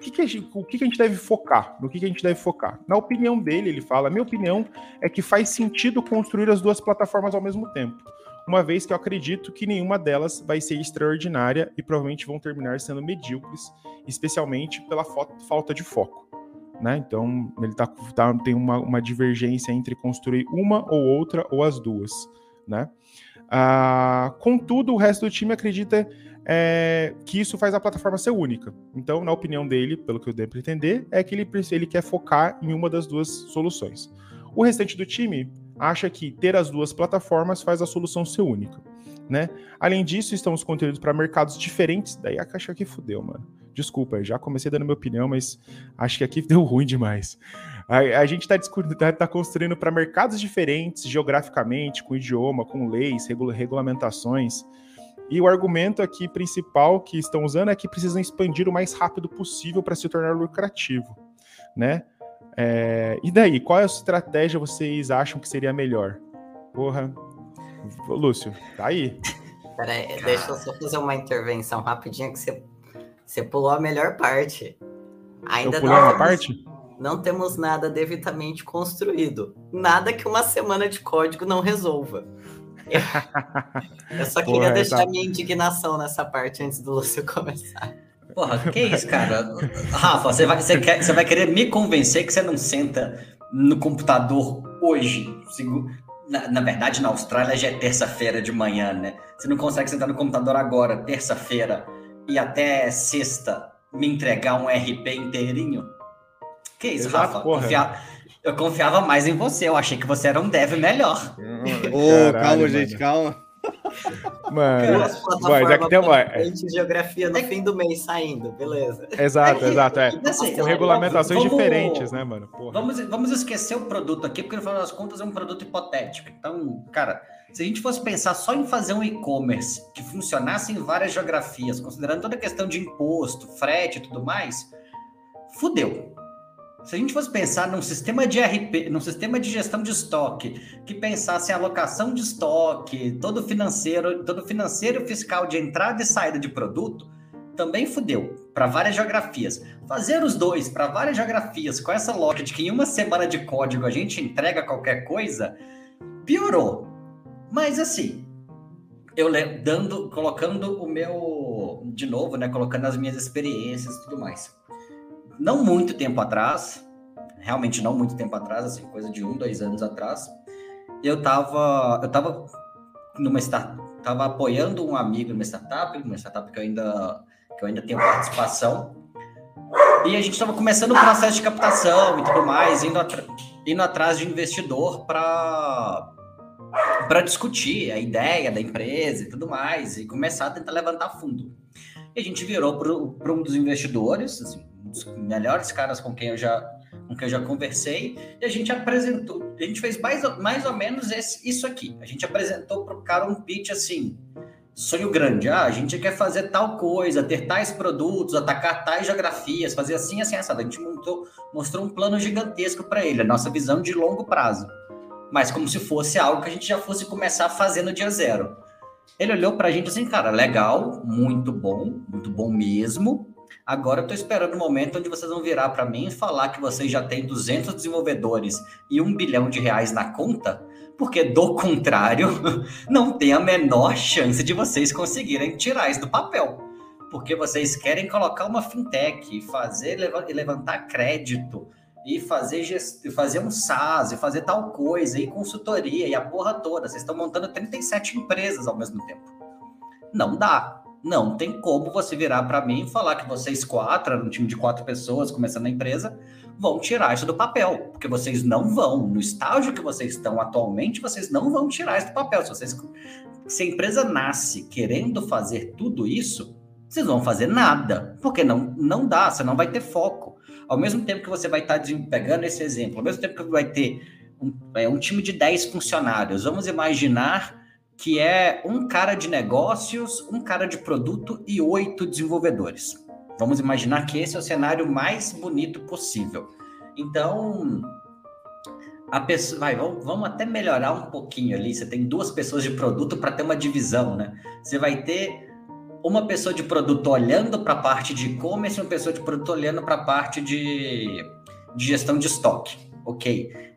Que, que, gente, o que, que a gente deve focar? No que, que a gente deve focar? Na opinião dele, ele fala: minha opinião é que faz sentido construir as duas plataformas ao mesmo tempo, uma vez que eu acredito que nenhuma delas vai ser extraordinária e provavelmente vão terminar sendo medíocres, especialmente pela falta de foco. Né? Então, ele tá, tá tem uma, uma, divergência entre construir uma ou outra ou as duas. Né? Ah, contudo, o resto do time acredita é, que isso faz a plataforma ser única. Então, na opinião dele, pelo que eu devo entender, é que ele, ele quer focar em uma das duas soluções. O restante do time acha que ter as duas plataformas faz a solução ser única. Né? Além disso, estamos conteúdos para mercados diferentes. Daí a caixa aqui fudeu, mano. Desculpa, já comecei dando minha opinião, mas acho que aqui deu ruim demais. A, a gente está tá, tá construindo para mercados diferentes, geograficamente, com idioma, com leis, regula, regulamentações. E o argumento aqui principal que estão usando é que precisam expandir o mais rápido possível para se tornar lucrativo, né? É, e daí, qual é a estratégia vocês acham que seria melhor? Porra, Lúcio, tá aí. Peraí, deixa eu só fazer uma intervenção rapidinha que você, você pulou a melhor parte. Ainda eu pulei não uma parte? Não temos nada devidamente construído. Nada que uma semana de código não resolva. Eu só queria Porra, deixar tá... minha indignação nessa parte antes do Lúcio começar. Porra, que isso, cara? Rafa, você vai, você, quer, você vai querer me convencer que você não senta no computador hoje? Na, na verdade, na Austrália já é terça-feira de manhã, né? Você não consegue sentar no computador agora, terça-feira, e até sexta me entregar um RP inteirinho? Que isso, Exato, Rafa? Confiar, eu confiava mais em você, eu achei que você era um dev melhor. Ô, oh, calma, gente, calma. Mano, vai, já que tem uma... geografia no é fim do mês saindo, beleza. Exato, é que, exato. É. Assim, Com regulamentações vamos, diferentes, né, mano? Vamos, vamos esquecer o produto aqui, porque no final das contas é um produto hipotético. Então, cara, se a gente fosse pensar só em fazer um e-commerce que funcionasse em várias geografias, considerando toda a questão de imposto, frete e tudo mais, fudeu. Se a gente fosse pensar num sistema de RP, num sistema de gestão de estoque, que pensasse em alocação de estoque, todo financeiro, todo financeiro fiscal de entrada e saída de produto, também fudeu para várias geografias. Fazer os dois para várias geografias com essa lógica de que em uma semana de código a gente entrega qualquer coisa, piorou. Mas assim, eu dando, colocando o meu de novo, né, colocando as minhas experiências e tudo mais não muito tempo atrás, realmente não muito tempo atrás, assim, coisa de um, dois anos atrás, eu tava, eu tava numa startup, tava apoiando um amigo numa startup, uma startup que eu ainda, que eu ainda tenho participação, e a gente estava começando o processo de captação e tudo mais, indo, indo atrás de investidor para para discutir a ideia da empresa e tudo mais, e começar a tentar levantar fundo. E a gente virou para um dos investidores, assim, dos melhores caras com quem eu já com quem eu já conversei, e a gente apresentou, a gente fez mais, mais ou menos esse, isso aqui. A gente apresentou para o cara um pitch assim, sonho grande. Ah, a gente quer fazer tal coisa, ter tais produtos, atacar tais geografias, fazer assim, assim, assado. A gente montou, mostrou um plano gigantesco para ele, a nossa visão de longo prazo. Mas como se fosse algo que a gente já fosse começar a fazer no dia zero. Ele olhou para a gente assim, cara, legal, muito bom, muito bom mesmo. Agora eu estou esperando o momento onde vocês vão virar para mim e falar que vocês já têm 200 desenvolvedores e um bilhão de reais na conta, porque do contrário, não tem a menor chance de vocês conseguirem tirar isso do papel. Porque vocês querem colocar uma fintech, fazer levantar crédito, e fazer, gest... fazer um SaaS, e fazer tal coisa, e consultoria, e a porra toda. Vocês estão montando 37 empresas ao mesmo tempo. Não dá. Não tem como você virar para mim e falar que vocês quatro, um time de quatro pessoas começando a empresa, vão tirar isso do papel, porque vocês não vão, no estágio que vocês estão atualmente, vocês não vão tirar isso do papel. Se, vocês, se a empresa nasce querendo fazer tudo isso, vocês vão fazer nada, porque não, não dá, você não vai ter foco. Ao mesmo tempo que você vai estar tá pegando esse exemplo, ao mesmo tempo que vai ter um, é, um time de 10 funcionários, vamos imaginar que é um cara de negócios, um cara de produto e oito desenvolvedores. Vamos imaginar que esse é o cenário mais bonito possível. Então, a pessoa, vai, vamos, vamos até melhorar um pouquinho ali. Você tem duas pessoas de produto para ter uma divisão, né? Você vai ter uma pessoa de produto olhando para a parte de e-commerce uma pessoa de produto olhando para a parte de, de gestão de estoque. Ok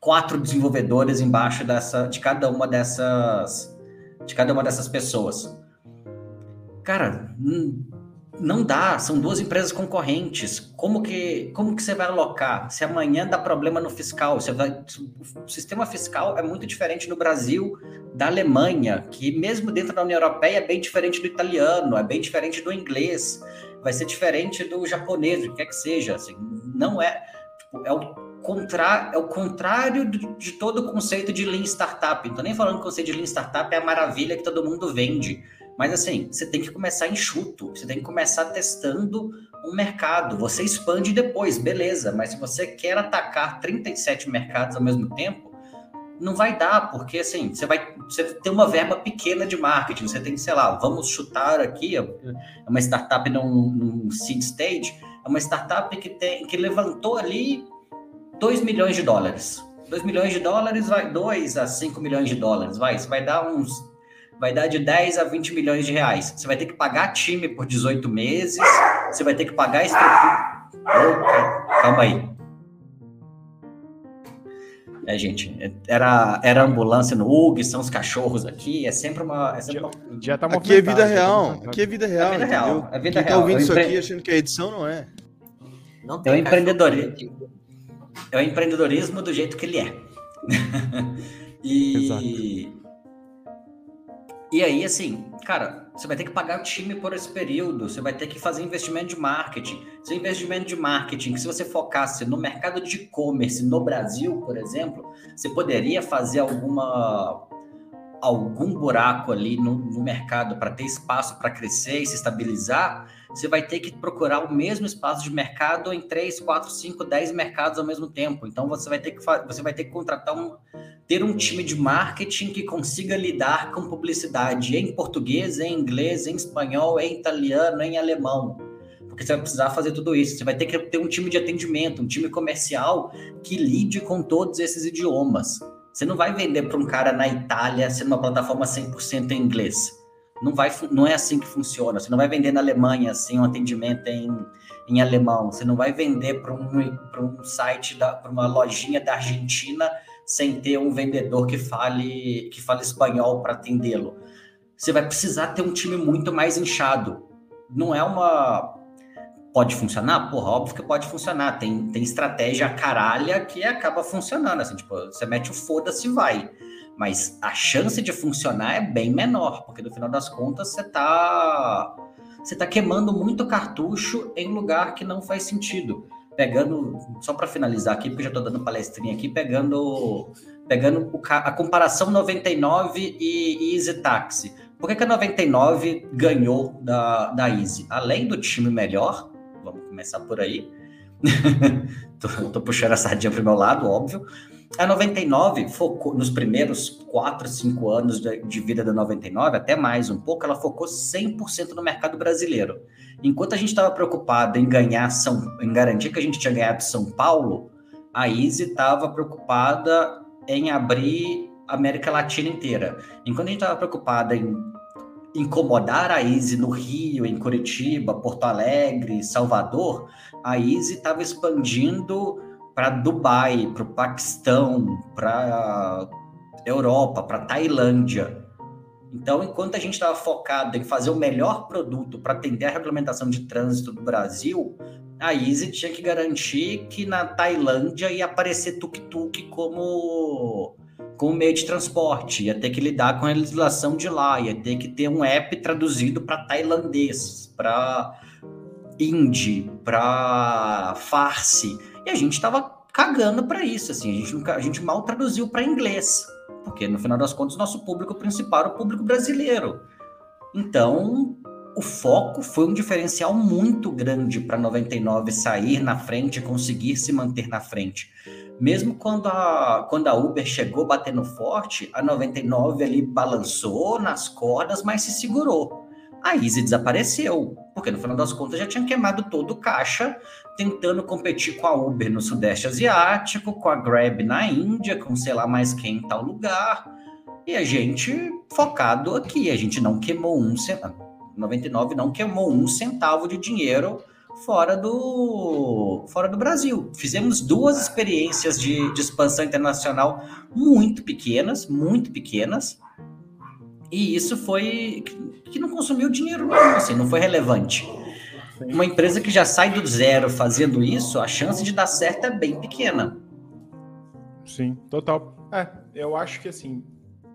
quatro desenvolvedores embaixo dessa, de cada uma dessas, de cada uma dessas pessoas. Cara, não dá, são duas empresas concorrentes. Como que, como que você vai alocar? Se amanhã dá problema no fiscal, você vai, o sistema fiscal é muito diferente no Brasil da Alemanha, que mesmo dentro da União Europeia é bem diferente do italiano, é bem diferente do inglês, vai ser diferente do japonês, o que quer que seja. Assim, não é, tipo, é o contra, é o contrário de, todo o conceito de Lean Startup. Não tô nem falando que o conceito de Lean Startup é a maravilha que todo mundo vende. Mas assim, você tem que começar enxuto, você tem que começar testando um mercado. Você expande depois, beleza, mas se você quer atacar 37 mercados ao mesmo tempo, não vai dar, porque assim, você vai você tem uma verba pequena de marketing, você tem, sei lá, vamos chutar aqui, é uma startup num, num seed stage, é uma startup que tem que levantou ali 2 milhões de dólares. 2 milhões de dólares vai 2 a 5 milhões de dólares, vai, isso vai dar uns vai dar de 10 a 20 milhões de reais. Você vai ter que pagar time por 18 meses, você vai ter que pagar estrutura. Opa, calma aí. É, gente, era, era ambulância no UG, são os cachorros aqui, é sempre uma. É sempre uma... Já tá aqui é vida real, aqui é vida real. É vida real. É vida Quem real. tá ouvindo isso aqui achando que é edição, não é. Não tem é o empreendedorismo é o empreendedorismo do jeito que ele é. e, Exato. e aí, assim, cara, você vai ter que pagar o time por esse período, você vai ter que fazer investimento de marketing. Seu investimento de marketing, se você focasse no mercado de e-commerce no Brasil, por exemplo, você poderia fazer alguma algum buraco ali no, no mercado para ter espaço para crescer e se estabilizar, você vai ter que procurar o mesmo espaço de mercado em 3, 4, 5, 10 mercados ao mesmo tempo. Então você vai ter que você vai ter que contratar um ter um time de marketing que consiga lidar com publicidade em português, em inglês, em espanhol, em italiano, em alemão. Porque você vai precisar fazer tudo isso. Você vai ter que ter um time de atendimento, um time comercial que lide com todos esses idiomas. Você não vai vender para um cara na Itália sendo uma plataforma 100% em inglês. Não, vai, não é assim que funciona. Você não vai vender na Alemanha assim um atendimento em, em alemão. Você não vai vender para um, um site, para uma lojinha da Argentina sem ter um vendedor que fale, que fale espanhol para atendê-lo. Você vai precisar ter um time muito mais inchado. Não é uma. Pode funcionar? Porra, óbvio que pode funcionar. Tem, tem estratégia caralha que acaba funcionando. Assim, tipo, você mete o foda-se e vai mas a chance de funcionar é bem menor, porque no final das contas você está você tá queimando muito cartucho em lugar que não faz sentido. Pegando, só para finalizar aqui, porque já estou dando palestrinha aqui, pegando, pegando o, a comparação 99 e, e Easy Taxi. Por que, que a 99 ganhou da, da Easy? Além do time melhor, vamos começar por aí. tô, tô puxando a sardinha para o meu lado, óbvio. A 99 focou nos primeiros 4, 5 anos de vida da 99, até mais um pouco, ela focou 100% no mercado brasileiro. Enquanto a gente estava preocupado em ganhar São, em garantir que a gente tinha ganhado São Paulo, a Easy estava preocupada em abrir América Latina inteira. Enquanto a gente estava preocupada em incomodar a Easy no Rio, em Curitiba, Porto Alegre, Salvador, a Easy estava expandindo para Dubai, para o Paquistão, para Europa, para Tailândia. Então, enquanto a gente estava focado em fazer o melhor produto para atender a regulamentação de trânsito do Brasil, a Easy tinha que garantir que na Tailândia ia aparecer tuk-tuk como, como meio de transporte, ia ter que lidar com a legislação de lá, ia ter que ter um app traduzido para tailandês, para hindi, para farsi. E a gente estava cagando para isso, assim, a gente, a gente mal traduziu para inglês, porque no final das contas nosso público principal era o público brasileiro. Então, o foco foi um diferencial muito grande para 99 sair na frente, conseguir se manter na frente. Mesmo quando a, quando a Uber chegou batendo forte, a 99 ali balançou nas cordas, mas se segurou. A Easy desapareceu, porque no final das contas já tinha queimado todo o caixa, tentando competir com a Uber no Sudeste Asiático, com a Grab na Índia, com sei lá mais quem em tal lugar. E a gente focado aqui, a gente não queimou um centavo. 99 não queimou um centavo de dinheiro fora do, fora do Brasil. Fizemos duas experiências de, de expansão internacional muito pequenas, muito pequenas, e isso foi que não consumiu dinheiro não, assim, não foi relevante. Uma empresa que já sai do zero fazendo isso, a chance de dar certo é bem pequena. Sim, total. É, eu acho que assim,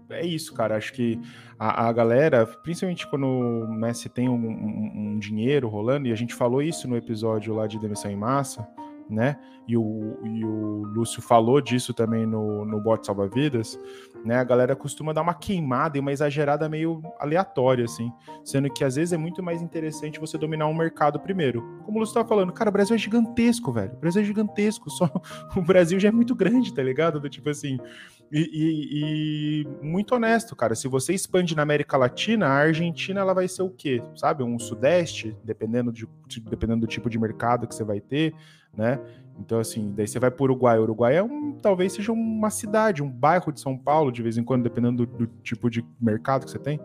é isso, cara. Acho que a, a galera, principalmente quando né, se tem um, um, um, dinheiro rolando, e a gente falou isso no episódio lá de demissão em massa, né? E o, e o Lúcio falou disso também no, no Bot Salva Vidas, né? A galera costuma dar uma queimada e uma exagerada meio aleatória, assim, sendo que às vezes é muito mais interessante você dominar um mercado primeiro. Como o Lúcio tava falando, cara, o Brasil é gigantesco, velho. O Brasil é gigantesco, só o Brasil já é muito grande, tá ligado? Do tipo assim. E, e, e, muito honesto, cara. Se você expande na América Latina, a Argentina ela vai ser o quê? Sabe? Um Sudeste, dependendo, de, dependendo do tipo de mercado que você vai ter né? Então, assim, daí você vai para o Uruguai. O Uruguai é um, talvez seja uma cidade, um bairro de São Paulo, de vez em quando, dependendo do, do tipo de mercado que você tem.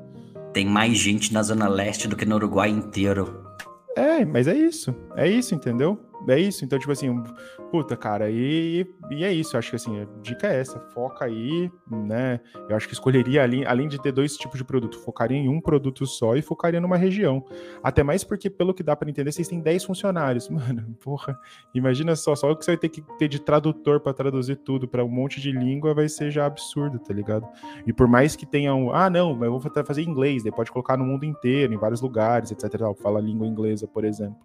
Tem mais gente na Zona Leste do que no Uruguai inteiro. É, mas é isso. É isso, entendeu? É isso. Então, tipo assim, puta, cara, e, e é isso. Eu acho que assim, a dica é essa: foca aí, né? Eu acho que escolheria, além, além de ter dois tipos de produto, focaria em um produto só e focaria numa região. Até mais porque, pelo que dá para entender, vocês têm 10 funcionários. Mano, porra, imagina só, só o que você vai ter que ter de tradutor para traduzir tudo para um monte de língua vai ser já absurdo, tá ligado? E por mais que tenham, ah, não, mas eu vou fazer inglês, daí pode colocar no mundo inteiro, em vários lugares, etc. Fala língua inglesa, por exemplo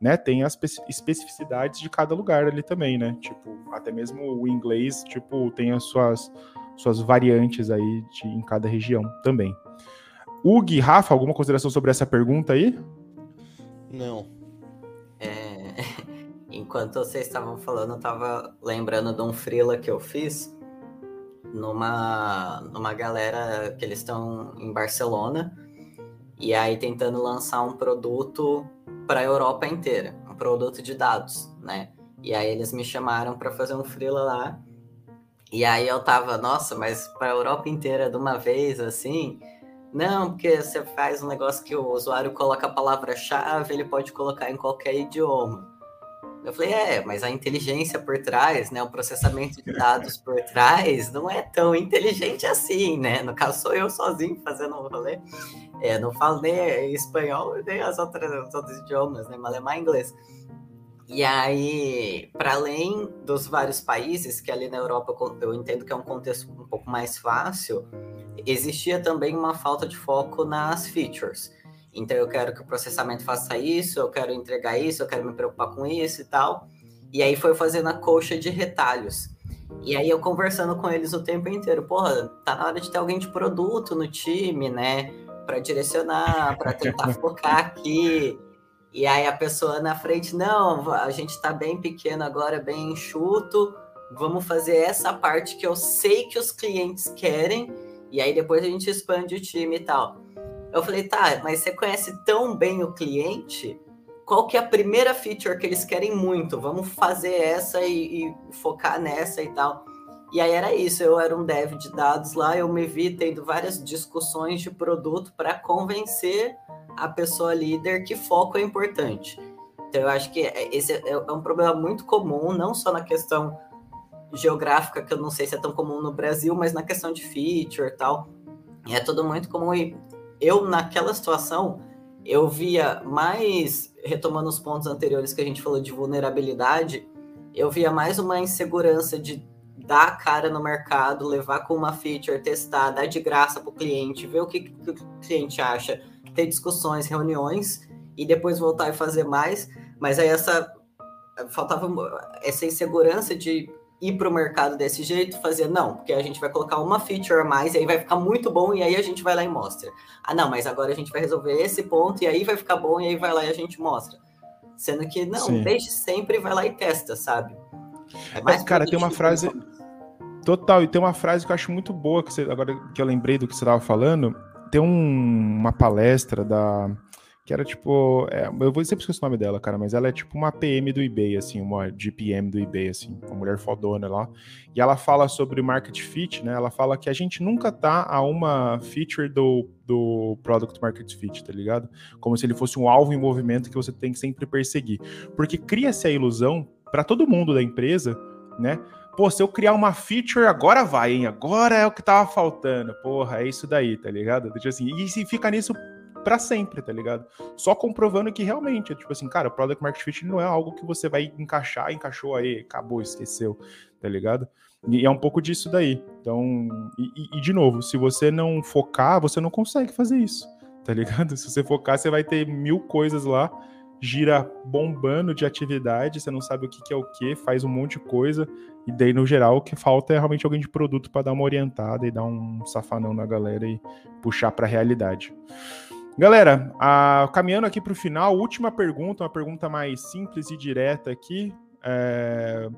né, tem as especificidades de cada lugar ali também, né? Tipo, até mesmo o inglês, tipo, tem as suas, suas variantes aí de, em cada região também. Ug, Rafa, alguma consideração sobre essa pergunta aí? Não. É... Enquanto vocês estavam falando, eu tava lembrando de um freela que eu fiz numa, numa galera que eles estão em Barcelona e aí tentando lançar um produto para a Europa inteira, um produto de dados, né? E aí eles me chamaram para fazer um freela lá. E aí eu tava, nossa, mas para a Europa inteira de uma vez assim? Não, porque você faz um negócio que o usuário coloca a palavra-chave, ele pode colocar em qualquer idioma. Eu falei, é, mas a inteligência por trás, né, o processamento de dados por trás não é tão inteligente assim, né? No caso, sou eu sozinho fazendo o rolê. É, não falo nem espanhol nem as outras, os outros idiomas, né? Alemão e inglês. E aí, para além dos vários países, que ali na Europa eu entendo que é um contexto um pouco mais fácil, existia também uma falta de foco nas features. Então, eu quero que o processamento faça isso, eu quero entregar isso, eu quero me preocupar com isso e tal. E aí foi fazendo a coxa de retalhos. E aí eu conversando com eles o tempo inteiro, porra, tá na hora de ter alguém de produto no time, né? para direcionar, para tentar focar aqui. E aí a pessoa na frente, não, a gente está bem pequeno agora, bem enxuto, vamos fazer essa parte que eu sei que os clientes querem, e aí depois a gente expande o time e tal. Eu falei, tá, mas você conhece tão bem o cliente, qual que é a primeira feature que eles querem muito? Vamos fazer essa e, e focar nessa e tal. E aí era isso, eu era um dev de dados lá, eu me vi tendo várias discussões de produto para convencer a pessoa líder que foco é importante. Então eu acho que é, esse é, é um problema muito comum, não só na questão geográfica, que eu não sei se é tão comum no Brasil, mas na questão de feature e tal. E é tudo muito comum. E eu, naquela situação, eu via mais, retomando os pontos anteriores que a gente falou de vulnerabilidade, eu via mais uma insegurança de dar a cara no mercado, levar com uma feature, testar, dar de graça para o cliente, ver o que, que, o cliente acha, ter discussões, reuniões e depois voltar e fazer mais. Mas aí essa faltava essa insegurança de ir para o mercado desse jeito, fazer, não, porque a gente vai colocar uma feature a mais e aí vai ficar muito bom e aí a gente vai lá e mostra. Ah, não, mas agora a gente vai resolver esse ponto e aí vai ficar bom e aí vai lá e a gente mostra. Sendo que, não, Sim. desde sempre vai lá e testa, sabe? É mais cara, tem uma frase. Total, e tem uma frase que eu acho muito boa, que você, agora que eu lembrei do que você estava falando. Tem um, uma palestra da que era tipo. É, eu vou sempre esquecer o nome dela, cara, mas ela é tipo uma PM do eBay, assim, uma GPM do eBay, assim, uma mulher fodona lá. E ela fala sobre market fit, né? Ela fala que a gente nunca tá a uma feature do, do product market fit, tá ligado? Como se ele fosse um alvo em movimento que você tem que sempre perseguir. Porque cria-se a ilusão para todo mundo da empresa, né? Pô, se eu criar uma feature, agora vai, hein? Agora é o que tava faltando. Porra, é isso daí, tá ligado? Tipo assim, e se fica nisso para sempre, tá ligado? Só comprovando que realmente, tipo assim, cara, o Product Market Fit não é algo que você vai encaixar, encaixou aí, acabou, esqueceu, tá ligado? E é um pouco disso daí. Então, e, e de novo, se você não focar, você não consegue fazer isso, tá ligado? Se você focar, você vai ter mil coisas lá, gira bombando de atividade, você não sabe o que, que é o que, faz um monte de coisa, e daí, no geral, o que falta é realmente alguém de produto para dar uma orientada e dar um safanão na galera e puxar para a realidade. Galera, caminhando aqui para o final, última pergunta, uma pergunta mais simples e direta aqui. É,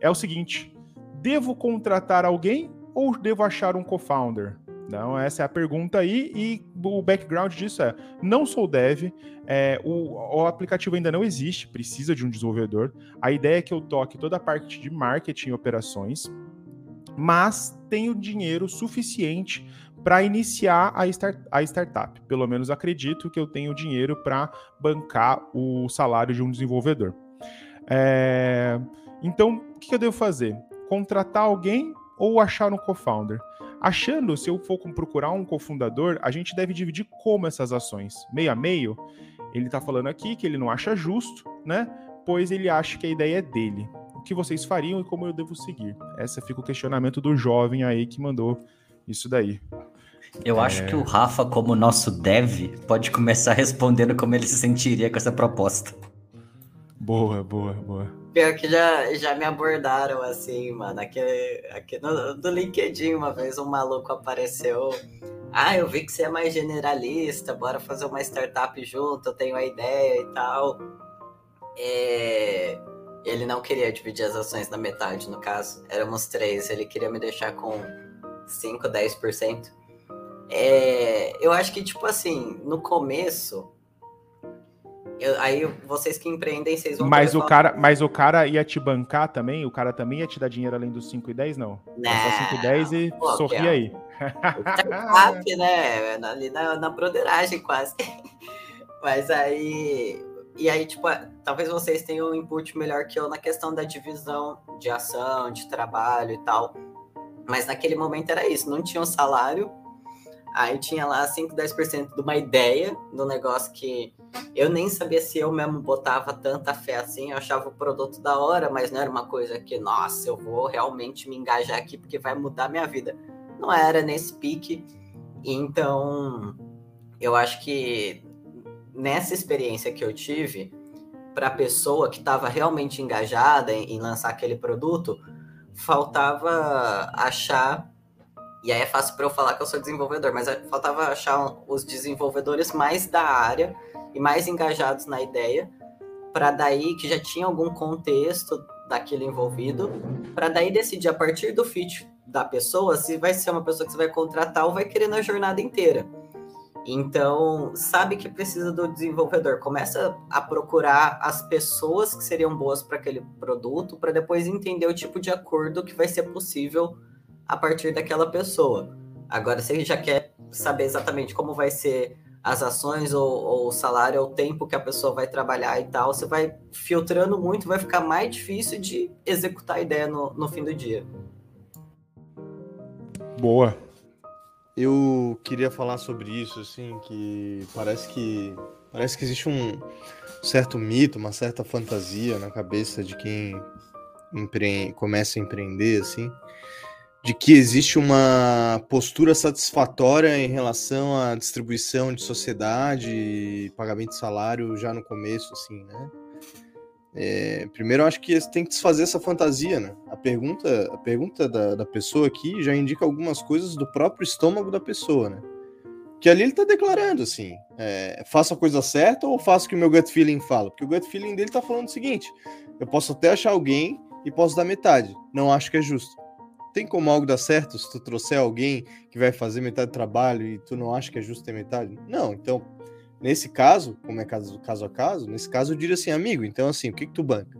é o seguinte: devo contratar alguém ou devo achar um co-founder? Então, essa é a pergunta aí, e o background disso é: não sou dev, é, o, o, aplicativo ainda não existe, precisa de um desenvolvedor. A ideia é que eu toque toda a parte de marketing e operações, mas tenho dinheiro suficiente para iniciar a, start, a startup. Pelo menos acredito que eu tenho dinheiro para bancar o salário de um desenvolvedor. É... Então, o que eu devo fazer? Contratar alguém ou achar um co-founder? Achando, se eu for procurar um cofundador, a gente deve dividir como essas ações? Meio a meio? Ele está falando aqui que ele não acha justo, né? Pois ele acha que a ideia é dele. O que vocês fariam e como eu devo seguir? Esse fica o questionamento do jovem aí que mandou isso daí. Eu é... acho que o Rafa, como nosso dev, pode começar respondendo como ele se sentiria com essa proposta. Boa, boa, boa. Pior que já, já me abordaram assim, mano. Aqui, aqui no, no LinkedIn, uma vez um maluco apareceu. Ah, eu vi que você é mais generalista, bora fazer uma startup junto, eu tenho a ideia e tal. É... Ele não queria dividir as ações na metade, no caso. Éramos três, ele queria me deixar com 5, 10%. É, eu acho que, tipo assim, no começo. Eu, aí vocês que empreendem, vocês vão. Mas o, cara, mas o cara ia te bancar também? O cara também ia te dar dinheiro além dos 5 e 10, não? Não. É só 5 e 10 e pô, sorri é, aí. Startup, né? Ali na, na broderagem quase. Mas aí. E aí, tipo, talvez vocês tenham um input melhor que eu na questão da divisão de ação, de trabalho e tal. Mas naquele momento era isso, não tinha um salário, Aí tinha lá 5, 10% de uma ideia do negócio que eu nem sabia se eu mesmo botava tanta fé assim. Eu achava o produto da hora, mas não era uma coisa que, nossa, eu vou realmente me engajar aqui porque vai mudar minha vida. Não era nesse pique. Então, eu acho que nessa experiência que eu tive, para a pessoa que estava realmente engajada em, em lançar aquele produto, faltava achar e aí é fácil para eu falar que eu sou desenvolvedor, mas faltava achar os desenvolvedores mais da área e mais engajados na ideia, para daí que já tinha algum contexto daquilo envolvido, para daí decidir a partir do fit da pessoa se vai ser uma pessoa que você vai contratar ou vai querer na jornada inteira. Então, sabe que precisa do desenvolvedor. Começa a procurar as pessoas que seriam boas para aquele produto, para depois entender o tipo de acordo que vai ser possível a partir daquela pessoa. Agora, se já quer saber exatamente como vai ser as ações ou, ou, o salário, ou o tempo que a pessoa vai trabalhar e tal, você vai filtrando muito, vai ficar mais difícil de executar a ideia no, no fim do dia. Boa. Eu queria falar sobre isso, assim, que parece que parece que existe um certo mito, uma certa fantasia na cabeça de quem empre... começa a empreender, assim, de que existe uma postura satisfatória em relação à distribuição de sociedade, pagamento de salário já no começo, assim, né? É, primeiro, eu acho que tem que desfazer essa fantasia, né? A pergunta, a pergunta da, da pessoa aqui já indica algumas coisas do próprio estômago da pessoa, né? Que ali ele tá declarando assim: é, faço a coisa certa ou faço o que o meu gut feeling fala? Porque o gut feeling dele tá falando o seguinte: eu posso até achar alguém e posso dar metade. Não acho que é justo. Tem como algo dar certo se tu trouxer alguém que vai fazer metade do trabalho e tu não acha que é justo ter metade? Não, então Nesse caso, como é caso, caso a caso, nesse caso eu diria assim, amigo, então assim, o que que tu banca?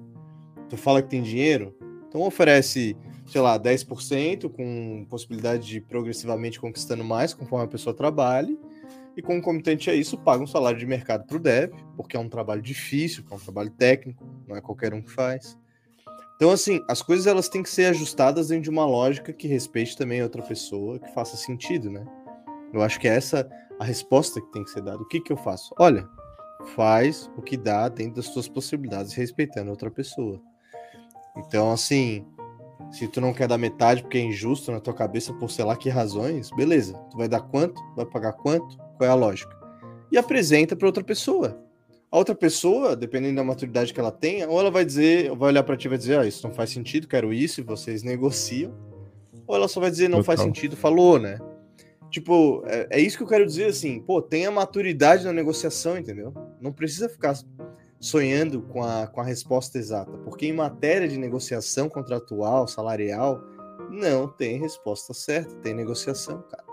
Tu fala que tem dinheiro, então oferece, sei lá, 10% com possibilidade de progressivamente conquistando mais conforme a pessoa trabalhe, e concomitante a isso, paga um salário de mercado para o dev, porque é um trabalho difícil, é um trabalho técnico, não é qualquer um que faz. Então, assim, as coisas elas têm que ser ajustadas dentro de uma lógica que respeite também a outra pessoa, que faça sentido, né? Eu acho que é essa a resposta que tem que ser dada. O que, que eu faço? Olha, faz o que dá dentro das suas possibilidades, respeitando a outra pessoa. Então, assim, se tu não quer dar metade porque é injusto na tua cabeça por sei lá que razões, beleza. Tu vai dar quanto? Vai pagar quanto? Qual é a lógica? E apresenta para outra pessoa. A outra pessoa, dependendo da maturidade que ela tenha, ou ela vai dizer, vai olhar para ti e vai dizer, ah, isso não faz sentido, quero isso, e vocês negociam. Ou ela só vai dizer, não Total. faz sentido, falou, né? Tipo, é, é, isso que eu quero dizer, assim, pô, tenha maturidade na negociação, entendeu? Não precisa ficar sonhando com a, com a resposta exata, porque em matéria de negociação contratual, salarial, não tem resposta certa, tem negociação, cara.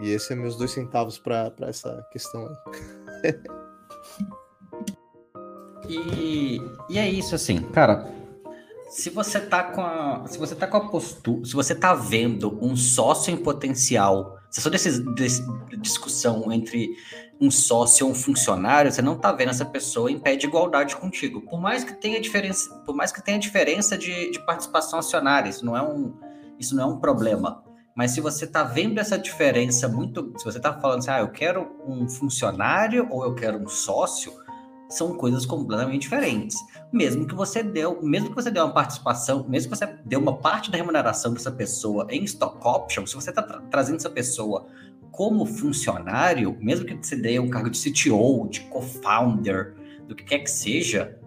E esse é meus dois centavos para essa questão aí. e, e é isso, assim, cara se você tá com a, se você tá com a postura, se você tá vendo um sócio em potencial, se é só desse, discussão entre um sócio ou um funcionário, você não tá vendo essa pessoa em pé de igualdade contigo. Por mais que tenha diferença, por mais que tenha diferença de, de participação acionária, isso não é um, isso não é um problema. Mas se você tá vendo essa diferença muito, se você tá falando assim, ah, eu quero um funcionário ou eu quero um sócio, são coisas completamente diferentes. Mesmo que você deu, mesmo que você deu uma participação, mesmo que você deu uma parte da remuneração dessa pessoa em stock option, se você está tra trazendo essa pessoa como funcionário, mesmo que você dê um cargo de CTO, de co-founder, do que quer que seja,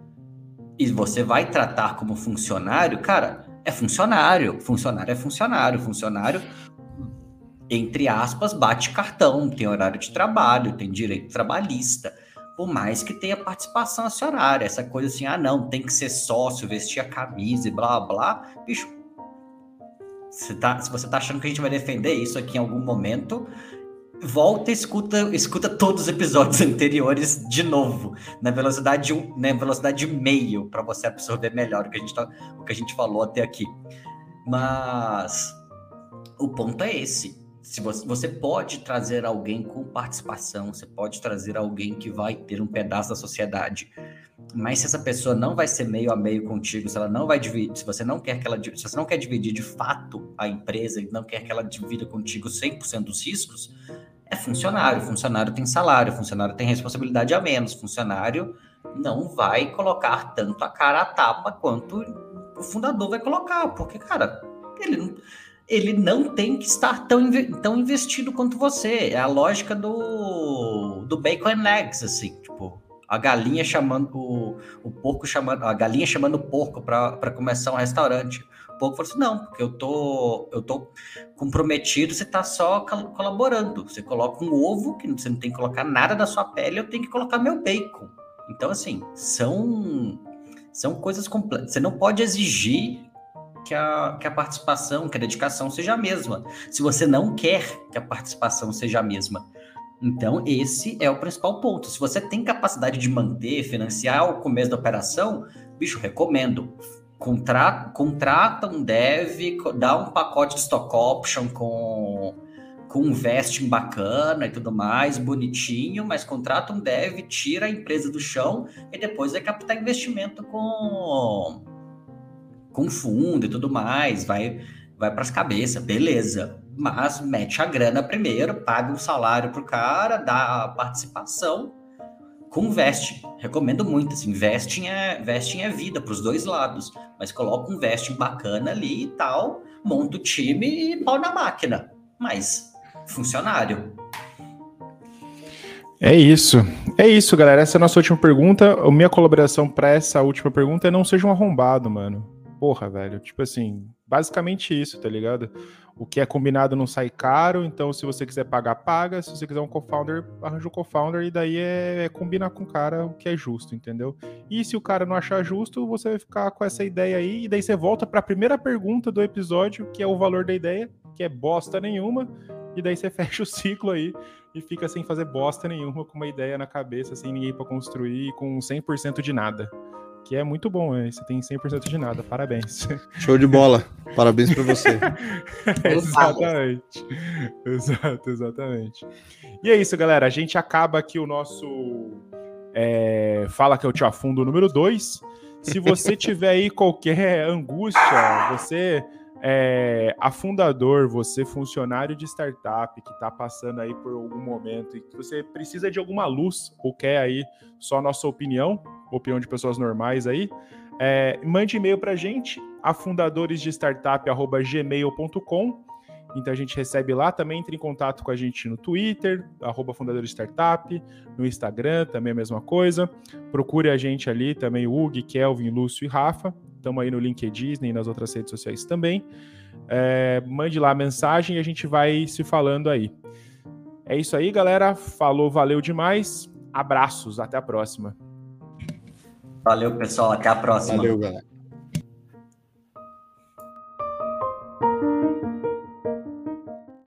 e você vai tratar como funcionário, cara, é funcionário, funcionário é funcionário, funcionário entre aspas, bate cartão, tem horário de trabalho, tem direito trabalhista por mais que tenha participação acionária, essa coisa assim, ah, não, tem que ser sócio, vestir a camisa e blá blá, bicho. Você tá, se você tá achando que a gente vai defender isso aqui em algum momento, volta e escuta, escuta todos os episódios anteriores de novo, na velocidade um, na velocidade meio, para você absorver melhor o que, a gente tá, o que a gente falou até aqui. Mas o ponto é esse se você, você pode trazer alguém com participação, você pode trazer alguém que vai ter um pedaço da sociedade. Mas se essa pessoa não vai ser meio a meio contigo, se ela não vai dividir, se você não quer que ela, se você não quer dividir de fato a empresa e não quer que ela divida contigo 100% dos riscos, é funcionário, funcionário tem salário, funcionário tem responsabilidade a menos, funcionário não vai colocar tanto a cara a tapa quanto o fundador vai colocar, porque cara, ele não ele não tem que estar tão, tão investido quanto você. É a lógica do, do bacon and eggs, assim, tipo, a galinha chamando o, o porco chamando, a galinha chamando o porco para começar um restaurante. O porco falou assim: "Não, porque eu tô eu tô comprometido, você tá só colaborando. Você coloca um ovo que você não tem que colocar nada da sua pele, eu tenho que colocar meu bacon". Então assim, são são coisas completas. Você não pode exigir que a, que a participação, que a dedicação seja a mesma. Se você não quer que a participação seja a mesma. Então, esse é o principal ponto. Se você tem capacidade de manter, financiar o começo da operação, bicho, recomendo. Contra, contrata um dev, dá um pacote de stock option com, com um vesting bacana e tudo mais, bonitinho, mas contrata um dev, tira a empresa do chão e depois vai captar investimento com com fundo e tudo mais, vai, vai para as cabeças, beleza. Mas mete a grana primeiro, paga um salário pro cara, dá a participação com vesting. Recomendo muito, assim, vesting é, vesting é vida para os dois lados, mas coloca um vesting bacana ali e tal, monta o time e pau na máquina. Mas funcionário. É isso. É isso, galera. Essa é a nossa última pergunta. A minha colaboração para essa última pergunta é não seja um arrombado, mano. Porra, velho. Tipo assim, basicamente isso, tá ligado? O que é combinado não sai caro, então se você quiser pagar, paga. Se você quiser um co-founder, arranja um co-founder e daí é, é, combinar com o cara o que é justo, entendeu? E se o cara não achar justo, você vai ficar com essa ideia aí e daí você volta para a primeira pergunta do episódio, que é o valor da ideia, que é bosta nenhuma, e daí você fecha o ciclo aí e fica sem fazer bosta nenhuma, com uma ideia na cabeça, sem ninguém para construir, com 100% de nada que é muito bom, né? Você tem 100% de nada, parabéns. Show de bola, parabéns para você. exatamente, exato, exatamente. E é isso, galera, a gente acaba aqui o nosso é, Fala que eu te afundo número 2. Se você tiver aí qualquer angústia, você é, afundador, você funcionário de startup que está passando aí por algum momento e que você precisa de alguma luz ou quer aí só nossa opinião, opinião de pessoas normais aí, é, mande e-mail para a gente, afundadoresdestartup.gmail.com então a gente recebe lá, também entre em contato com a gente no Twitter, arroba Startup, no Instagram, também a mesma coisa. Procure a gente ali, também o Hugo, Kelvin, Lúcio e Rafa. Estamos aí no LinkedIn e nas outras redes sociais também. É, mande lá a mensagem e a gente vai se falando aí. É isso aí, galera. Falou, valeu demais. Abraços, até a próxima. Valeu, pessoal. Até a próxima. Valeu, galera.